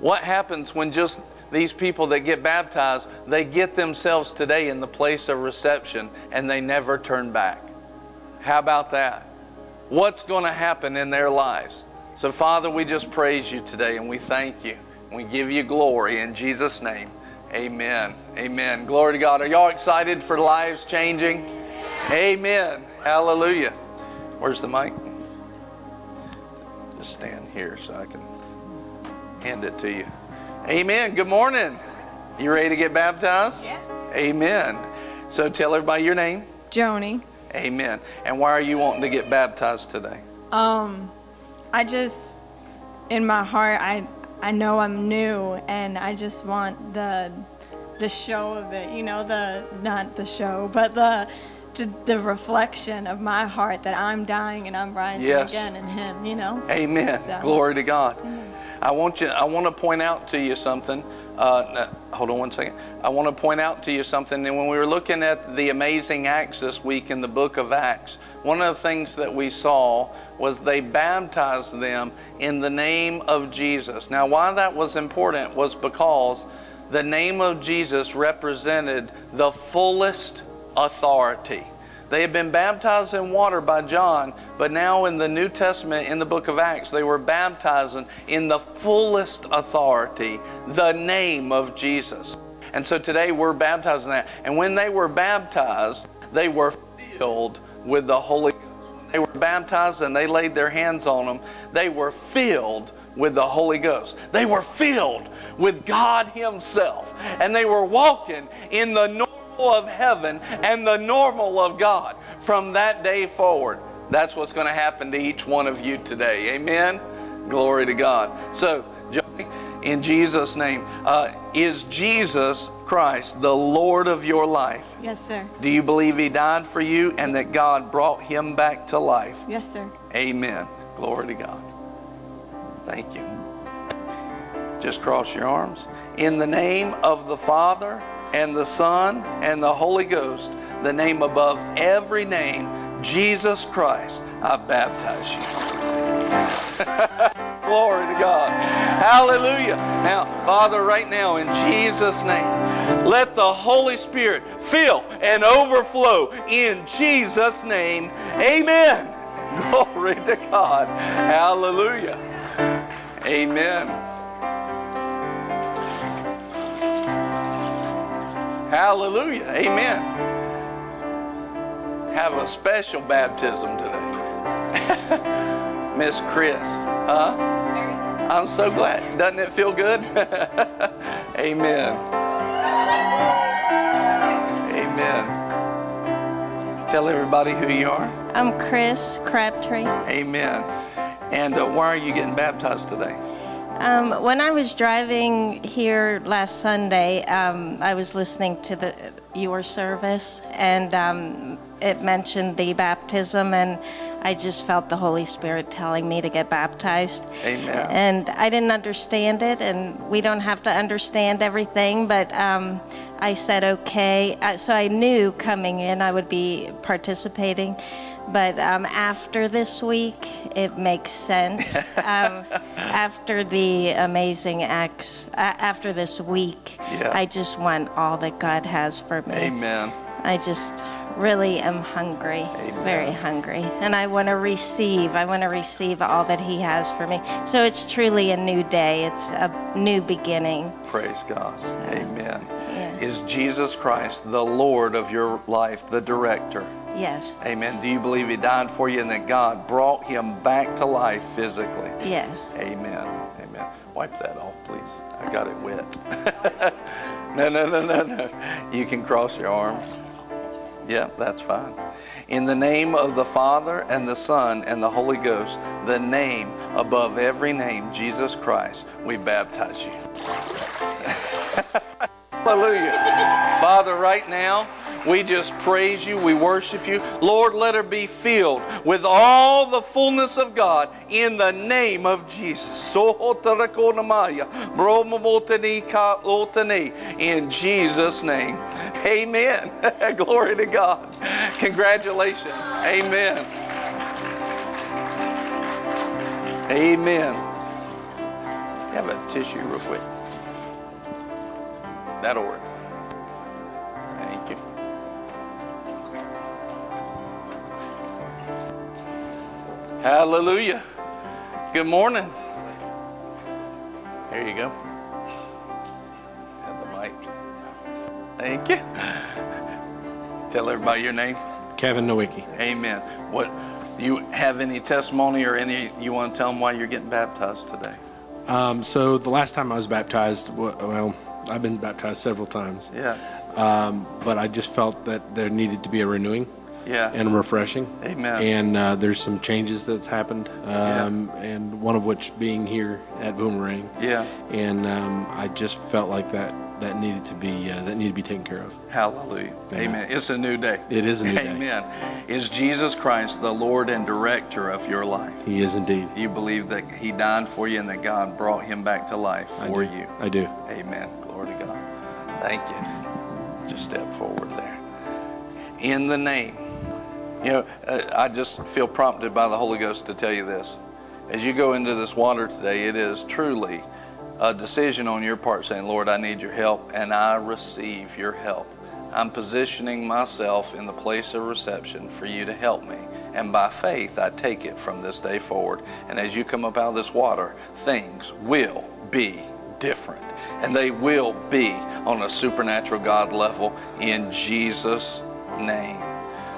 What happens when just these people that get baptized, they get themselves today in the place of reception and they never turn back? How about that? What's going to happen in their lives? So, Father, we just praise you today and we thank you. We give you glory in Jesus' name. Amen. Amen. Glory to God. Are y'all excited for lives changing? Amen. Hallelujah. Where's the mic? Just stand here so I can hand it to you. Amen. Good morning. You ready to get baptized?
Yeah.
Amen. So tell everybody your name.
Joni.
Amen. And why are you wanting to get baptized today?
Um, I just, in my heart, I I know I'm new, and I just want the the show of it. You know, the not the show, but the to, the reflection of my heart that I'm dying and I'm rising
Yes.
again in Him. You know.
Amen.
So-
Glory to God. I want you. I want to point out to you something. Uh, hold on one second. I want to point out to you something. And when we were looking at the amazing acts this week in the book of Acts, one of the things that we saw was they baptized them in the name of Jesus. Now, why that was important was because the name of Jesus represented the fullest authority. They had been baptized in water by John, but now in the New Testament, in the book of Acts, they were baptizing in the fullest authority, the name of Jesus. And so today we're baptizing that. And when they were baptized, they were filled with the Holy Ghost. When they were baptized and they laid their hands on them, they were filled with the Holy Ghost. They were filled with God Himself. And they were walking in the normal of heaven and the normal of God from that day forward. That's what's going to happen to each one of you today. Amen. Glory to God. So, Johnny, in Jesus' name, uh, is Jesus Christ the Lord of your life?
Yes, sir.
Do you believe He died for you and that God brought Him back to life?
Yes, sir.
Amen. Glory to God. Thank you. Just cross your arms. In the name of the Father and the Son and the Holy Ghost, the name above every name, Jesus Christ, I baptize you. Glory to God. Hallelujah. Now, Father, right now, in Jesus' name, let the Holy Spirit fill and overflow in Jesus' name. Amen. Glory to God. Hallelujah. Amen. Hallelujah. Amen. Have a special baptism today. Miss Chris. Huh? I'm so glad. Doesn't it feel good? Amen. Amen. Tell everybody who you are.
I'm Chris Crabtree.
Amen. And uh, why are you getting baptized today?
Um, when I was driving here last Sunday, um, I was listening to the your service, and um, it mentioned the baptism, and I just felt the Holy Spirit telling me to get baptized.
Amen.
And I didn't understand it, and we don't have to understand everything, but um, I said okay. Uh, so I knew coming in I would be participating. But um, after this week, it makes sense. um, after the amazing acts, uh, after this week,
Yeah.
I just want all that God has for me.
Amen.
I just really am hungry,
Amen.
very hungry, and I want to receive. I want to receive all that He has for me. So it's truly a new day. It's a new beginning.
Praise God. Amen.
Yeah.
Is Jesus Christ the Lord of your life, the director?
Yes,
Amen. Do you believe He died for you and that God brought Him back to life physically?
yes.
Amen. Amen. Wipe that off, please. I got it wet. no, no, no, no, no. You can cross your arms. Yeah, that's fine. In the name of the Father and the Son and the Holy Ghost, the name above every name, Jesus Christ, we baptize you. Hallelujah. Father, right now, we just praise you. We worship you. Lord, let her be filled with all the fullness of God in the name of Jesus. In Jesus' name. Amen. Glory to God. Congratulations. Amen. Amen. Have a tissue real quick. That'll work. Hallelujah. Good morning. Here you go. Have the mic. Thank you. Tell everybody your name.
Kevin Nowicki.
Amen. What do you have any testimony or any you want to tell them why you're getting baptized today?
Um, so the last time I was baptized, well, I've been baptized several times,
Yeah.
um, but I just felt that there needed to be a renewing
Yeah.
and refreshing.
Amen.
And uh, there's some changes that's happened, um, and one of which being here at Boomerang.
yeah.
And um, I just felt like that that needed to be uh, that needed to be taken care of.
Hallelujah. Amen. It's a new day.
It is a new day.
Amen. Is Jesus Christ the Lord and director of your life?
He is indeed.
You believe that He died for you and that God brought Him back to life
I
for
do.
you.
I do.
Amen. Glory to God. Thank you. Just step forward there. In the name. You know, uh, I just feel prompted by the Holy Ghost to tell you this. As you go into this water today, it is truly a decision on your part saying, Lord, I need your help, and I receive your help. I'm positioning myself in the place of reception for you to help me. And by faith, I take it from this day forward. And as you come up out of this water, things will be different. And they will be on a supernatural God level in Jesus' name.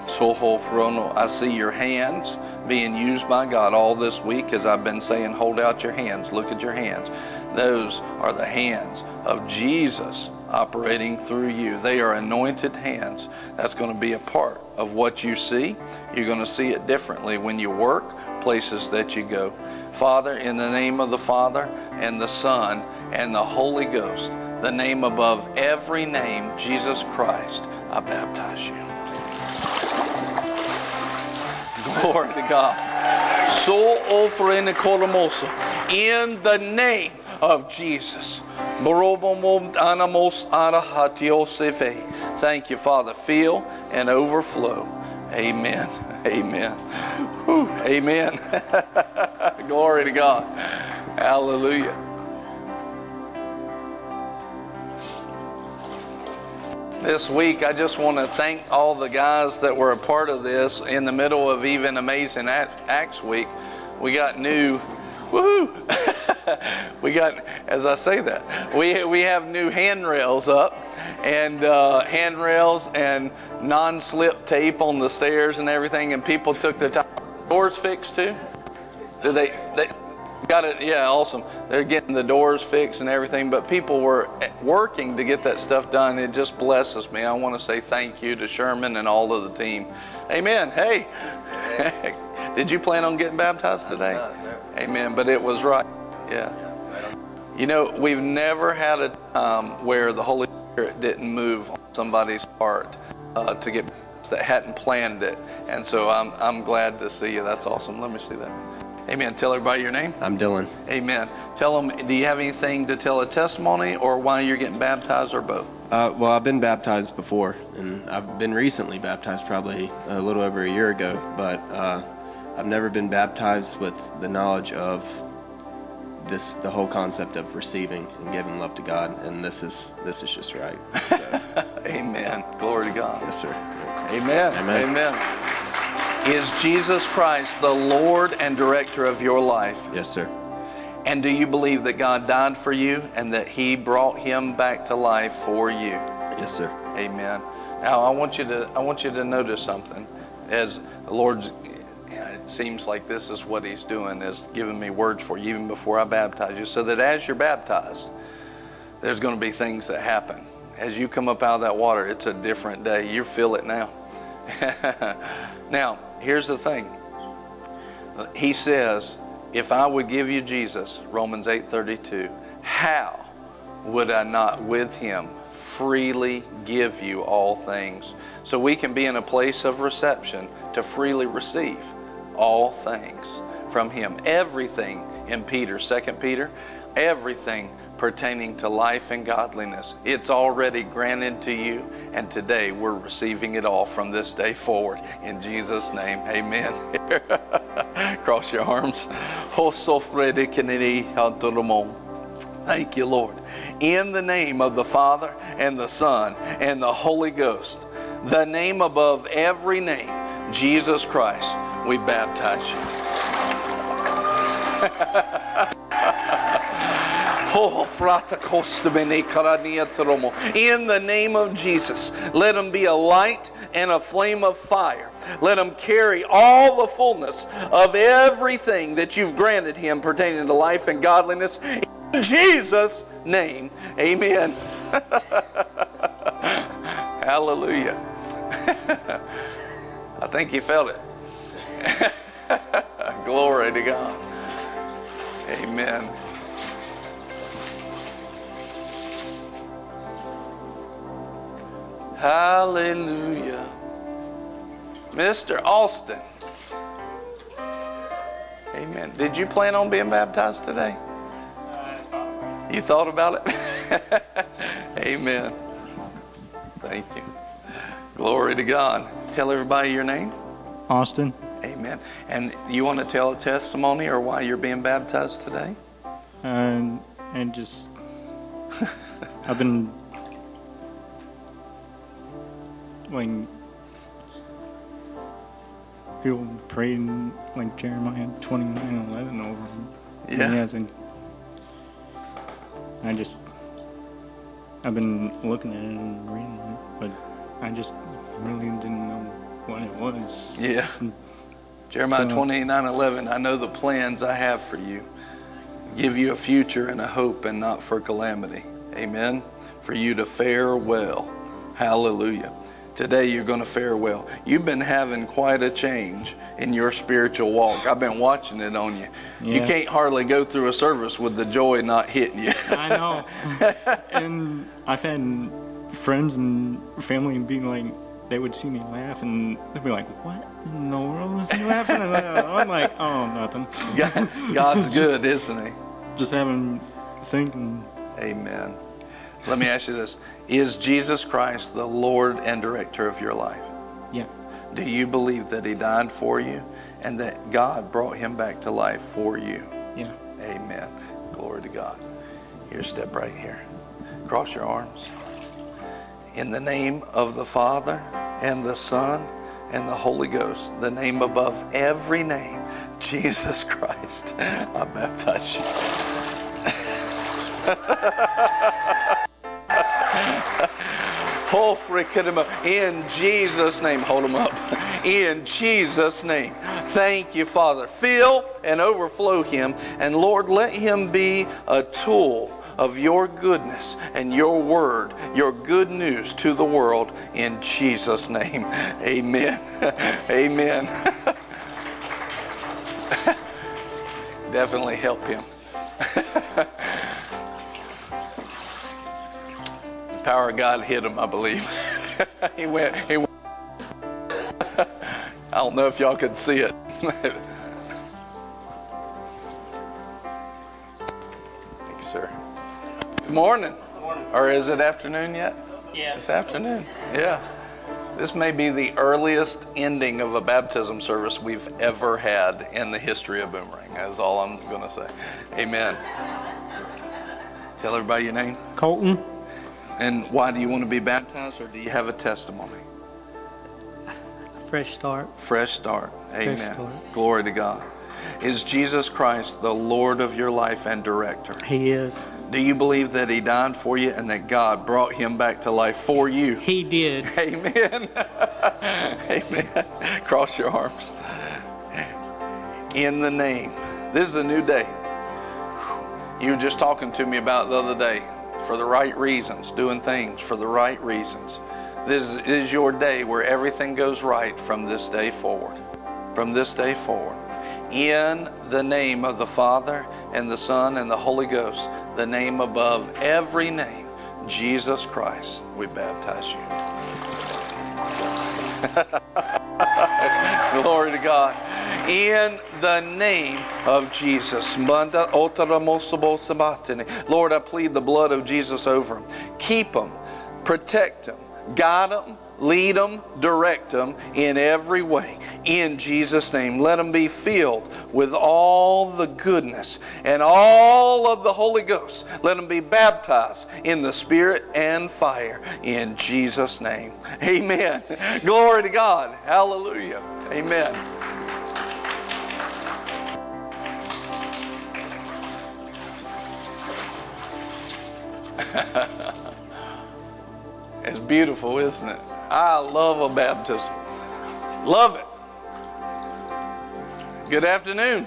Soho Prono. I see your hands being used by God all this week as I've been saying, hold out your hands, look at your hands. Those are the hands of Jesus operating through you. They are anointed hands. That's going to be a part of what you see. You're going to see it differently when you work, places that you go. Father, in the name of the Father and the Son and the Holy Ghost, the name above every name, Jesus Christ, I baptize you. Glory to God. So offering kolomoso in the name of Jesus. Thank you, Father. Feel and overflow. Amen. Amen. Whew. Amen. Glory to God. Hallelujah. This week, I just want to thank all the guys that were a part of this in the middle of even Amazing Acts Week. We got new, woohoo! we got, as I say that, we, we have new handrails up and uh, handrails and non slip tape on the stairs and everything, and people took their time. Doors fixed too? Did they, they got it? Yeah, awesome. They're getting the doors fixed and everything, but people were working to get that stuff done. It just blesses me. I want to say thank you to Sherman and all of the team. Amen. Hey, did you plan on getting baptized today? Amen. But it was right. Yeah. You know, we've never had a time where the Holy Spirit didn't move on somebody's heart uh, to get that hadn't planned it. And so I'm, I'm glad to see you. That's awesome. Let me see that. Amen. Tell everybody your name.
I'm Dylan.
Amen. Tell them, do you have anything to tell a testimony or why you're getting baptized or both?
Uh, well, I've been baptized before, and I've been recently baptized probably a little over a year ago, but uh, I've never been baptized with the knowledge of this, the whole concept of receiving and giving love to God, and this is this is just right. So,
Amen. Glory to God.
Yes, sir.
Amen.
Amen.
Amen. Is Jesus Christ the Lord and director of your life?
Yes, sir.
And do you believe that God died for you and that He brought Him back to life for you?
Yes, sir.
Amen. Now I want you to I want you to notice something. As the Lord's it seems like this is what He's doing is giving me words for you even before I baptize you, so that as you're baptized, there's going to be things that happen. As you come up out of that water, it's a different day. You feel it now. now, here's the thing. He says, if I would give you Jesus, Romans 8:32, how would I not with him freely give you all things? So we can be in a place of reception to freely receive all things from him. Everything in Peter, 2 Peter, everything pertaining to life and godliness. It's already granted to you, and today we're receiving it all from this day forward. In Jesus' name, amen. Cross your arms. Oh, Thank you, Lord. In the name of the Father, and the Son, and the Holy Ghost, the name above every name, Jesus Christ, we baptize you. Oh, In the name of Jesus, let them be a light and a flame of fire. Let him carry all the fullness of everything that you've granted him pertaining to life and godliness. In Jesus' name, amen. Hallelujah. I think you felt it. Glory to God. Amen. Hallelujah. Mr. Austin. Amen. Did you plan on being baptized today? You thought about it? Amen. Thank you. Glory to God. Tell everybody your name.
Austin.
Amen. And you want to tell a testimony or why you're being baptized today?
Um, and just, I've been like people praying like Jeremiah 29 11 over him.
Yeah.
He hasn't. I just, I've been looking at it and reading it, but I just really didn't know what it was.
Yeah. Jeremiah
So-
29 11, I know the plans I have for you. Give you a future and a hope and not for calamity. Amen. For you to fare well. Hallelujah. Today you're going to fare well. You've been having quite a change in your spiritual walk. I've been watching it on you. You can't hardly go through a service with the joy not hitting you.
I know. and I've had friends and family being like, they would see me laugh and they'd be like, what in the world is he laughing at? I'm like, oh, nothing.
God- God's good, isn't He?
Just having thinking.
Amen. Let me ask you this Is Jesus Christ the Lord and director of your life?
Yeah.
Do you believe that He died for you and that God brought Him back to life for you?
Yeah.
Amen. Glory to God. Here, step right here. Cross your arms. In the name of the Father and the Son and the Holy Ghost, the name above every name, Jesus Christ, I baptize you. In Jesus' name, hold them up. In Jesus' name. Thank you, Father. Fill and overflow him. And Lord, let him be a tool of your goodness and your word, your good news to the world. In Jesus' name. Amen. Amen. Definitely help him. Power of God hit him, I believe. he went, he went. I don't know if y'all could see it. Thank you, sir. Good morning. Or is it afternoon yet?
Yeah.
It's afternoon. Yeah. This may be the earliest ending of a baptism service we've ever had in the history of Boomerang. That's all I'm going to say. Amen. Tell everybody your name.
Colton.
And why do you want to be baptized, or do you have a testimony?
A fresh start.
Fresh start. Amen.
start.
Glory to God. Is Jesus Christ the Lord of your life and director?
He is.
Do you believe that He died for you and that God brought Him back to life for you?
He did.
Amen. Amen. Cross your arms. In the name. This is a new day. You were just talking to me about the other day. For the right reasons, doing things for the right reasons. This is your day where everything goes right from this day forward. From this day forward. In the name of the Father and the Son and the Holy Ghost, the name above every name, Jesus Christ, we baptize you. Glory to God. In the name of Jesus. Lord, I plead the blood of Jesus over them. Keep them, protect them, guide them, lead them, direct them in every way. In Jesus' name. Let them be filled with all the goodness and all of the Holy Ghost. Let them be baptized in the Spirit and fire. In Jesus' name. Amen. Glory to God. Hallelujah. Amen. It's beautiful, isn't it? I love a baptism. Love it. Good afternoon.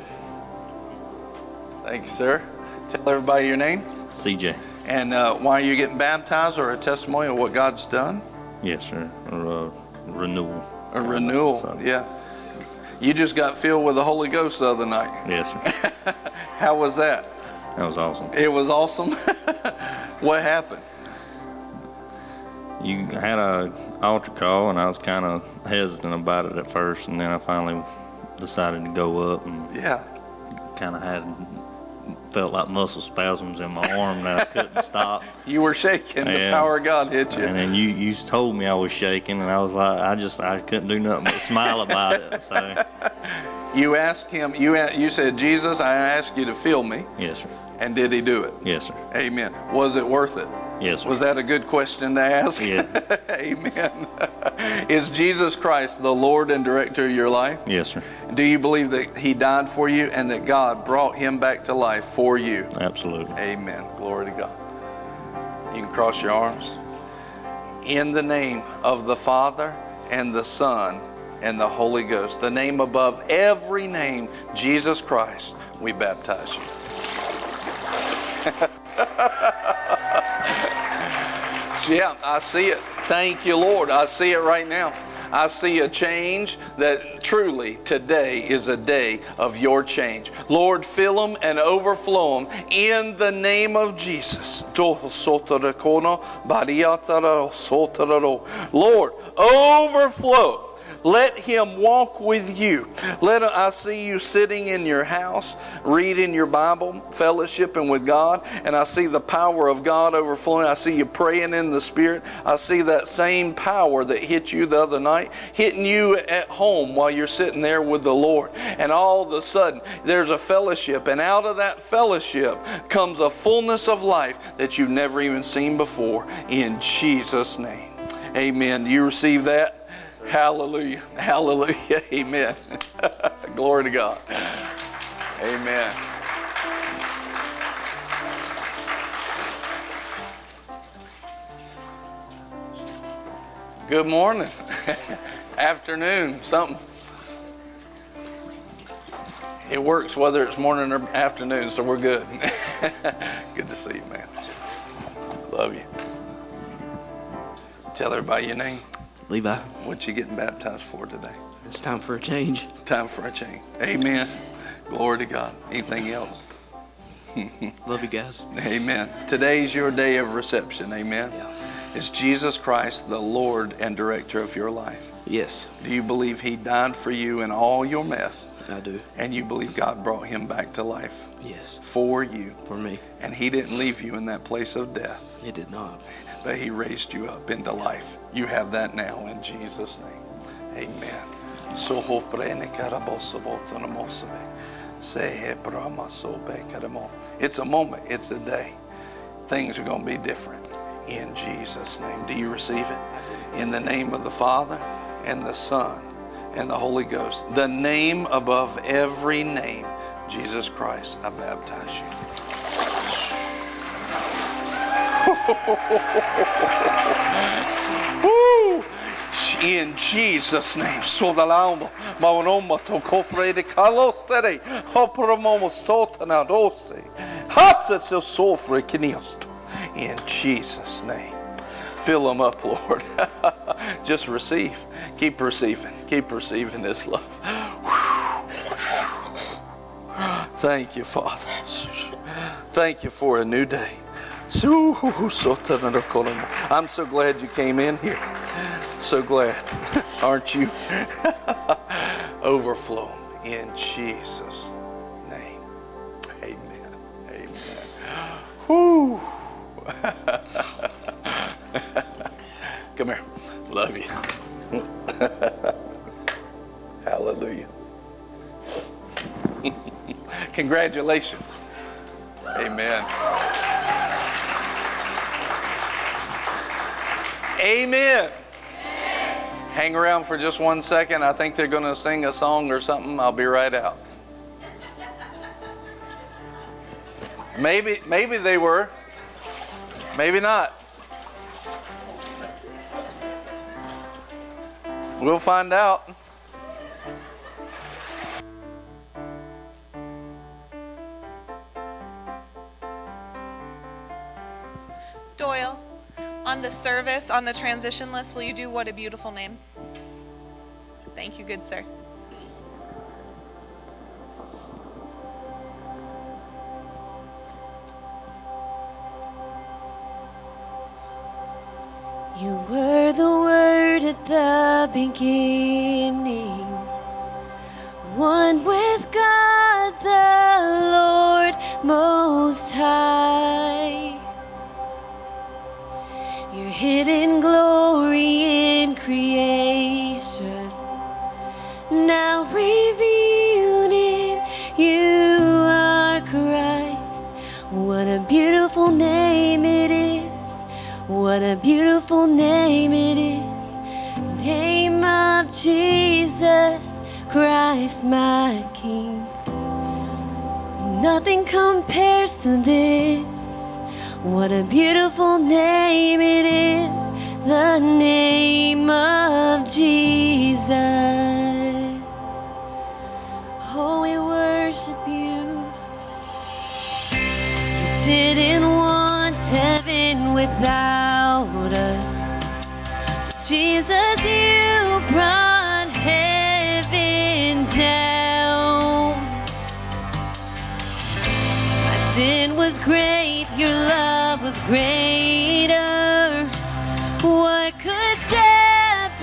Thank you, sir. Tell everybody your name
CJ.
and uh, why are you're getting baptized or a testimony of what God's done.
Yes, sir. Or, uh, renewal.
A renewal.
So-
Yeah. You just got filled with the Holy Ghost the other night.
Yes, sir.
How was that?
That was awesome.
It was awesome. what happened?
You had a altar call, and I was kind of hesitant about it at first, and then I finally decided to go up and
Yeah.
kind of had felt like muscle spasms in my arm that I couldn't stop.
You were shaking. The power of God hit you.
And then you you told me I was shaking, and I was like, I just I couldn't do nothing but smile about it. So
You asked him, you, you said, Jesus, I ask you to fill me.
yes, sir.
And did he do it?
Yes, sir.
Amen. Was it worth it?
Yes, sir.
Was that a good question to ask?
Yeah.
Amen. Is Jesus Christ the Lord and director of your life?
Yes, sir.
Do you believe that he died for you and that God brought him back to life for you?
Absolutely.
Amen. Glory to God. You can cross your arms. In the name of the Father and the Son and the Holy Ghost, the name above every name, Jesus Christ, we baptize you. Yeah, I see it. Thank you, Lord. I see it right now. I see a change that truly today is a day of your change. Lord, fill them and overflow them in the name of Jesus. Lord, overflow. Let him walk with you. Let uh, I see you sitting in your house, reading your Bible, fellowshipping with God, and I see the power of God overflowing. I see you praying in the Spirit. I see that same power that hit you the other night hitting you at home while you're sitting there with the Lord. And all of a sudden, there's a fellowship, and out of that fellowship comes a fullness of life that you've never even seen before. In Jesus' name. Amen. Do you receive that? Hallelujah. Hallelujah. Amen. Glory to God. Amen. Good morning. Afternoon, something. It works whether it's morning or afternoon, so we're good. good to see you, man. Love you. Tell everybody your name.
Levi,
What you getting baptized for today?
it's time for a change.
Time for a change. Amen. Glory to God. Anything else?
Love you guys.
Amen. Today's your day of reception. Amen.
Yeah.
Is Jesus Christ the Lord and director of your life?
Yes,
Do you believe He died for you in all your mess?
I do.
And you believe God brought Him back to life
Yes,
for you?
for me.
And He didn't leave you in that place of death,
He did not.
but He raised you up into life. You have that now in Jesus' name. Amen. Soho prene karabosobo. Sehe brahmasobe karamo. It's a moment, it's a day. Things are going to be different. in Jesus' name. Do you receive it? In the name of the Father and the Son and the Holy Ghost, the name above every name, Jesus Christ, I baptize you. In Jesus' name. so Sodalamo, maunoma to kofre de kalostere, hopromomo sotana dose, hatsa sofre kiniosto. In Jesus' name. Fill them up, Lord. Just receive. Keep receiving. Keep receiving this love. Thank you, Father. Thank you for a new day. I'm so glad you came in here. So glad. Aren't you? Overflow in Jesus' name. Amen. Amen. Whew. Come here. Love you. Hallelujah. Congratulations. Amen. Amen. Hang around for just one second. I think they're going to sing a song or something. I'll be right out. Maybe maybe they were. Maybe not. We'll find out.
Doyle, on the service, on the transition list, will you do What a Beautiful Name? Thank you, good sir.
You were the Word at the beginning, one with God the Lord Most High. Your hidden glory in creation, now revealed in you are Christ. What a beautiful name it is. What a beautiful name it is. Name of Jesus Christ, my King. Nothing compares to this. What a beautiful name it is. The name of Jesus. Oh, we worship you. You didn't want heaven without us. So Jesus, you brought heaven down. My sin was great, your love was greater. What could separate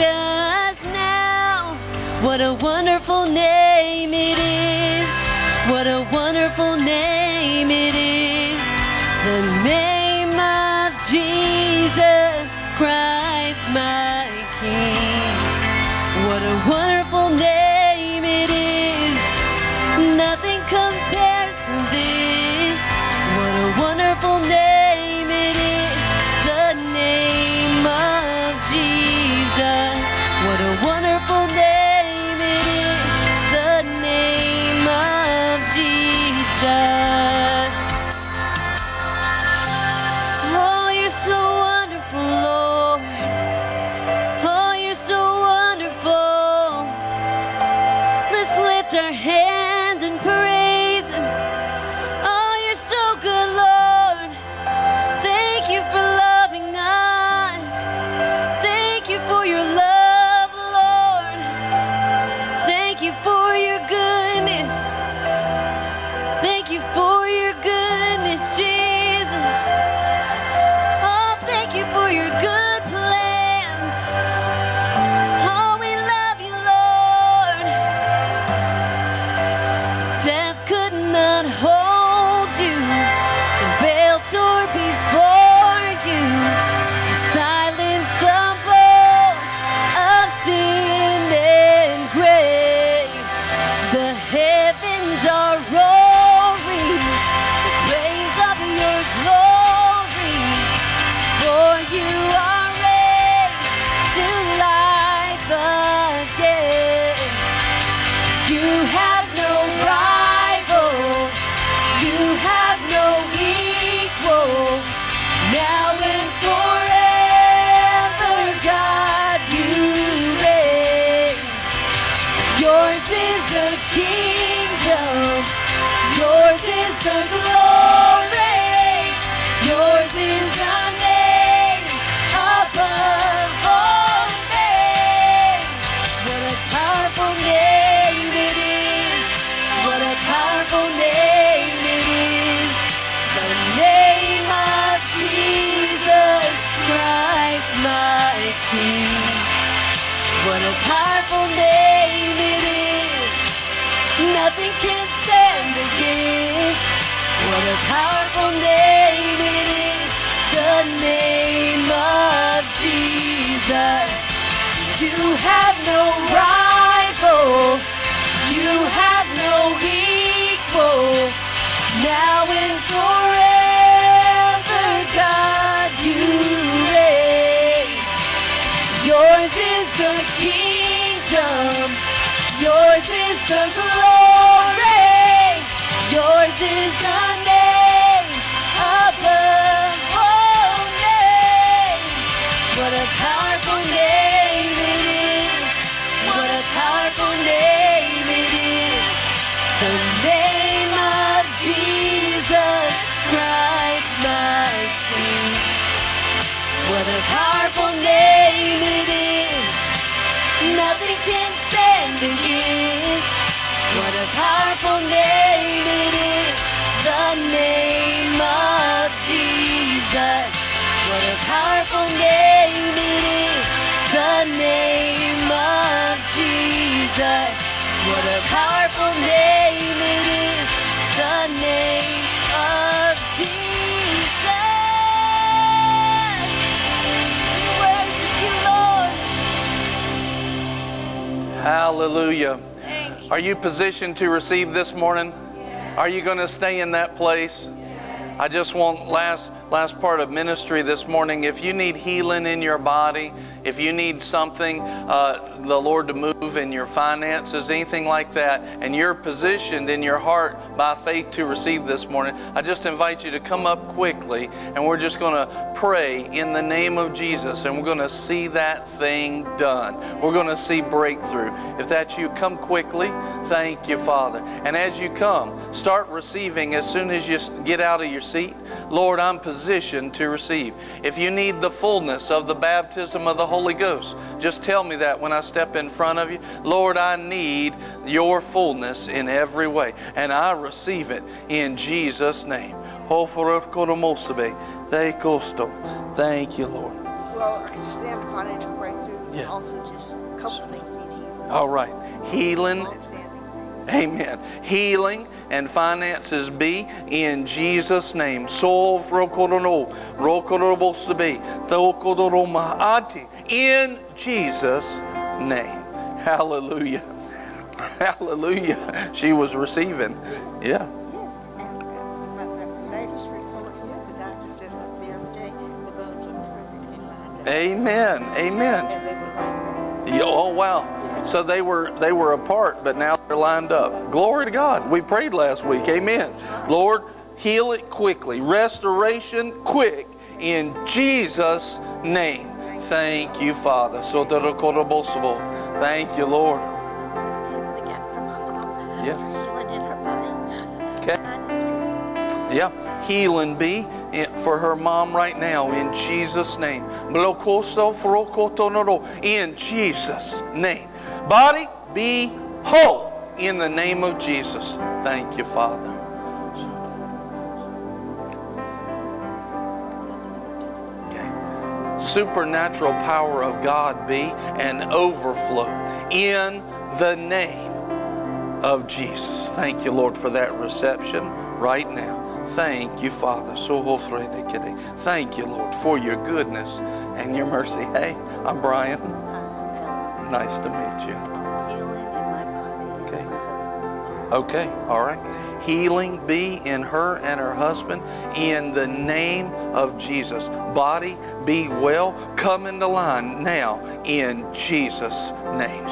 us now? What a wonderful name
Hallelujah. Are you positioned to receive this morning? Are you going to stay in that place? I just want last last part of ministry this morning. If you need healing in your body, if you need something, uh, the Lord to move in your finances, anything like that, and you're positioned in your heart by faith to receive this morning, I just invite you to come up quickly, and we're just going to pray in the name of Jesus, and we're going to see that thing done. We're going to see breakthrough. If that's you, come quickly. Thank you, Father. And as you come, start receiving as soon as you get out of your seat. Lord, I'm positioned to receive. If you need the fullness of the baptism of the Holy Ghost, just tell me that when I step in front of you. Lord, I need your fullness in every way, and I receive it in Jesus' name. Oh, Thank you, Lord.
Well, I can stand financial breakthrough.
Yeah.
Also, just a couple things need healing.
All right. Healing. Amen. Healing and finances be in Jesus' name. So frokorono, rokorobosabe, thokodoromaati, In Jesus' name. Hallelujah. Hallelujah. She was receiving. Yeah.
Yes, and the latest report here, the doctor said up the other day, the bones are perfectly lined up.
Amen. Amen.
And they were lined up.
Yeah, oh wow. So they were they were apart, but now they're lined up. Glory to God. We prayed last week. Amen. Lord, heal it quickly. Restoration quick in Jesus' name. Thank you, Father. Thank you, Lord. Yeah. Okay. Yeah. Healing be for her mom right now in Jesus' name. In Jesus' name. Body be whole in the name of Jesus. Thank you, Father. Okay. Supernatural power of God be an overflow in the name of Jesus. Thank you, Lord, for that reception right now. Thank you, Father. Thank you, Lord, for your goodness and your mercy. Hey, I'm Brian. Nice to meet you. Okay. Okay, all right. Healing be in her and her husband in the name of Jesus. Body be well. Come into line now in Jesus' name.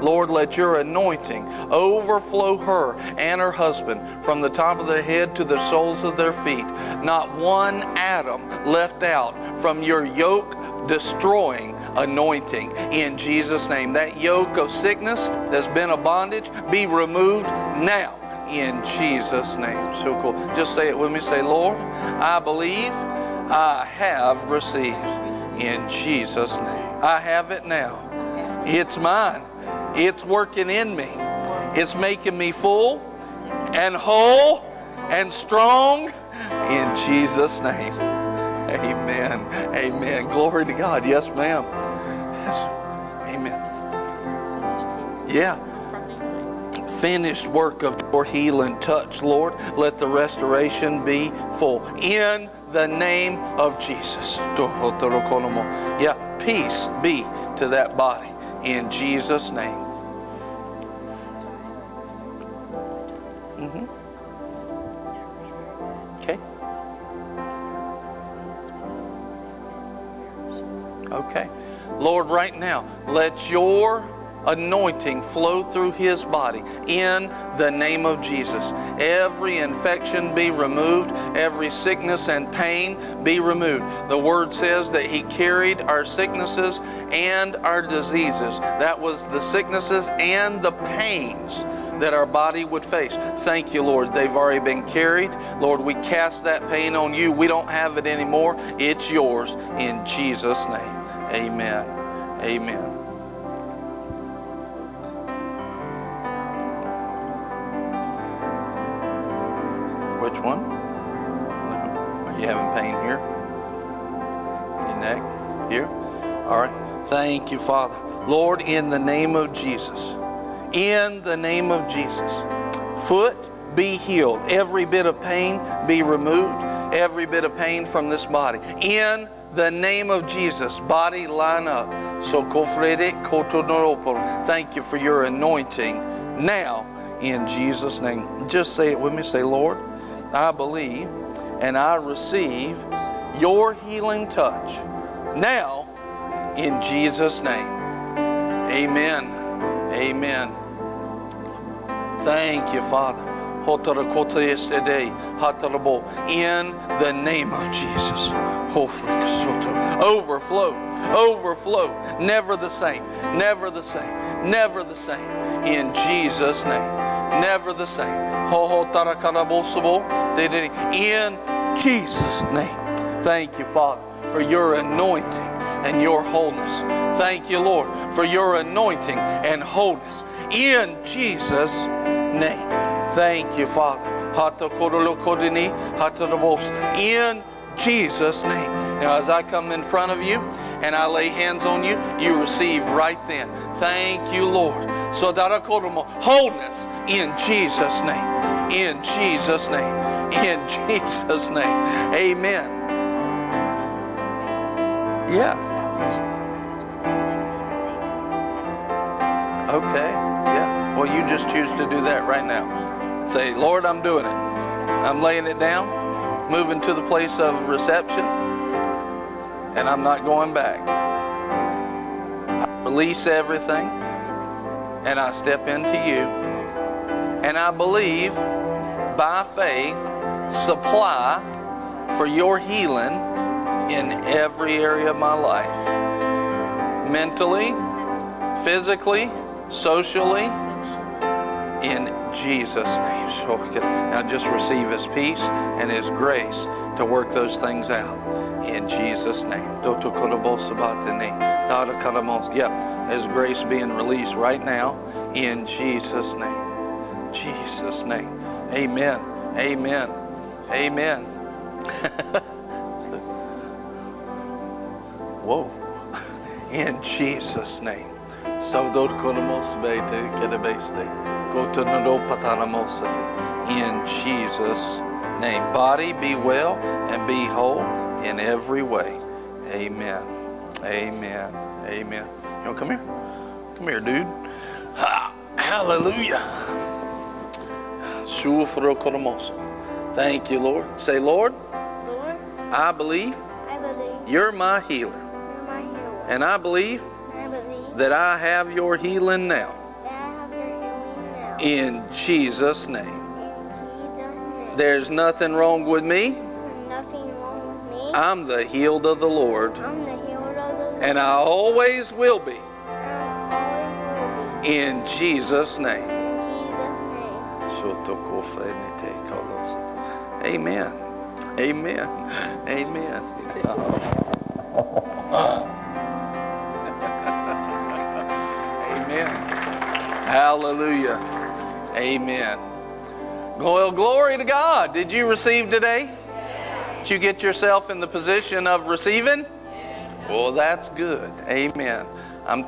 Lord, let your anointing overflow her and her husband from the top of their head to the soles of their feet. Not one atom left out from your yoke destroying anointing in Jesus' name. That yoke of sickness that's been a bondage be removed now. in Jesus' name. So cool. Just say it with me. Say, Lord, I believe I have received in Jesus' name. I have it now. It's mine. It's working in me. It's making me full and whole and strong in Jesus' name. Amen. Amen. Glory to God. Yes, ma'am. Yes. Amen. Yeah. Finished work of your healing touch, Lord. Let the restoration be full. In the name of Jesus. Yeah, peace be to that body. In Jesus' name. Okay. Lord, right now, let your anointing flow through his body in the name of Jesus. Every infection be removed, every sickness and pain be removed. The word says that he carried our sicknesses and our diseases. That was the sicknesses and the pains that our body would face. Thank you, Lord. They've already been carried. Lord, we cast that pain on you. We don't have it anymore. It's yours in Jesus' name. Amen. Amen. Which one? Are you having pain here? Your neck? Here? All right. Thank you, Father. Lord, in the name of Jesus, in the name of Jesus, foot be healed. Every bit of pain be removed. Every bit of pain from this body. In the name of Jesus, body line up. So. Thank you for your anointing now in Jesus' name. Just say it with me. Say, Lord, I believe and I receive your healing touch now in Jesus' name. Amen. Amen. Thank you, Father. In the name of Jesus. Overflow, overflow. Never the same, never the same, never the same. In Jesus' name. Never the same. In Jesus' name. Thank you, Father, for your anointing and your wholeness. Thank you, Lord, for your anointing and wholeness. In Jesus' name. Thank you, Father. In Jesus' name. Now, as I come in front of you and I lay hands on you, you receive right then. Thank you, Lord. So wholeness in Jesus' name. In Jesus' name. In Jesus' name. Amen. Yeah. Okay. Yeah. Well, you just choose to do that right now. Say, Lord, I'm doing it. I'm laying it down, moving to the place of reception, and I'm not going back. I release everything, and I step into you. And I believe by faith, supply for your healing in every area of my life mentally, physically, socially, in Jesus' name. So now just receive His peace and His grace to work those things out in Jesus' name. Yeah, His grace being released right now in Jesus' name. Jesus' name. Amen. Amen. Amen. Whoa. In Jesus' name. In Jesus' name. Body, be well and be whole in every way. Amen. Amen. Amen. You want to come here? Come here, dude. Ha. Hallelujah. Thank you, Lord. Say, Lord,
Lord,
I believe
I believe
you're my healer.
you're my healer.
And
I believe
that I have your healing now.
that I have your healing now.
In Jesus' name.
In Jesus' name.
There's nothing wrong with me.
There's nothing wrong with me.
I'm the healed of the Lord.
I'm the healer of the Lord.
And I always will be.
And I always will be.
In Jesus' name.
In Jesus' name.
Amen. Amen. Amen. Amen. Hallelujah. Amen. Well, glory to God. Did you receive today? Did you get yourself in the position of receiving? Well, that's good. Amen. I'm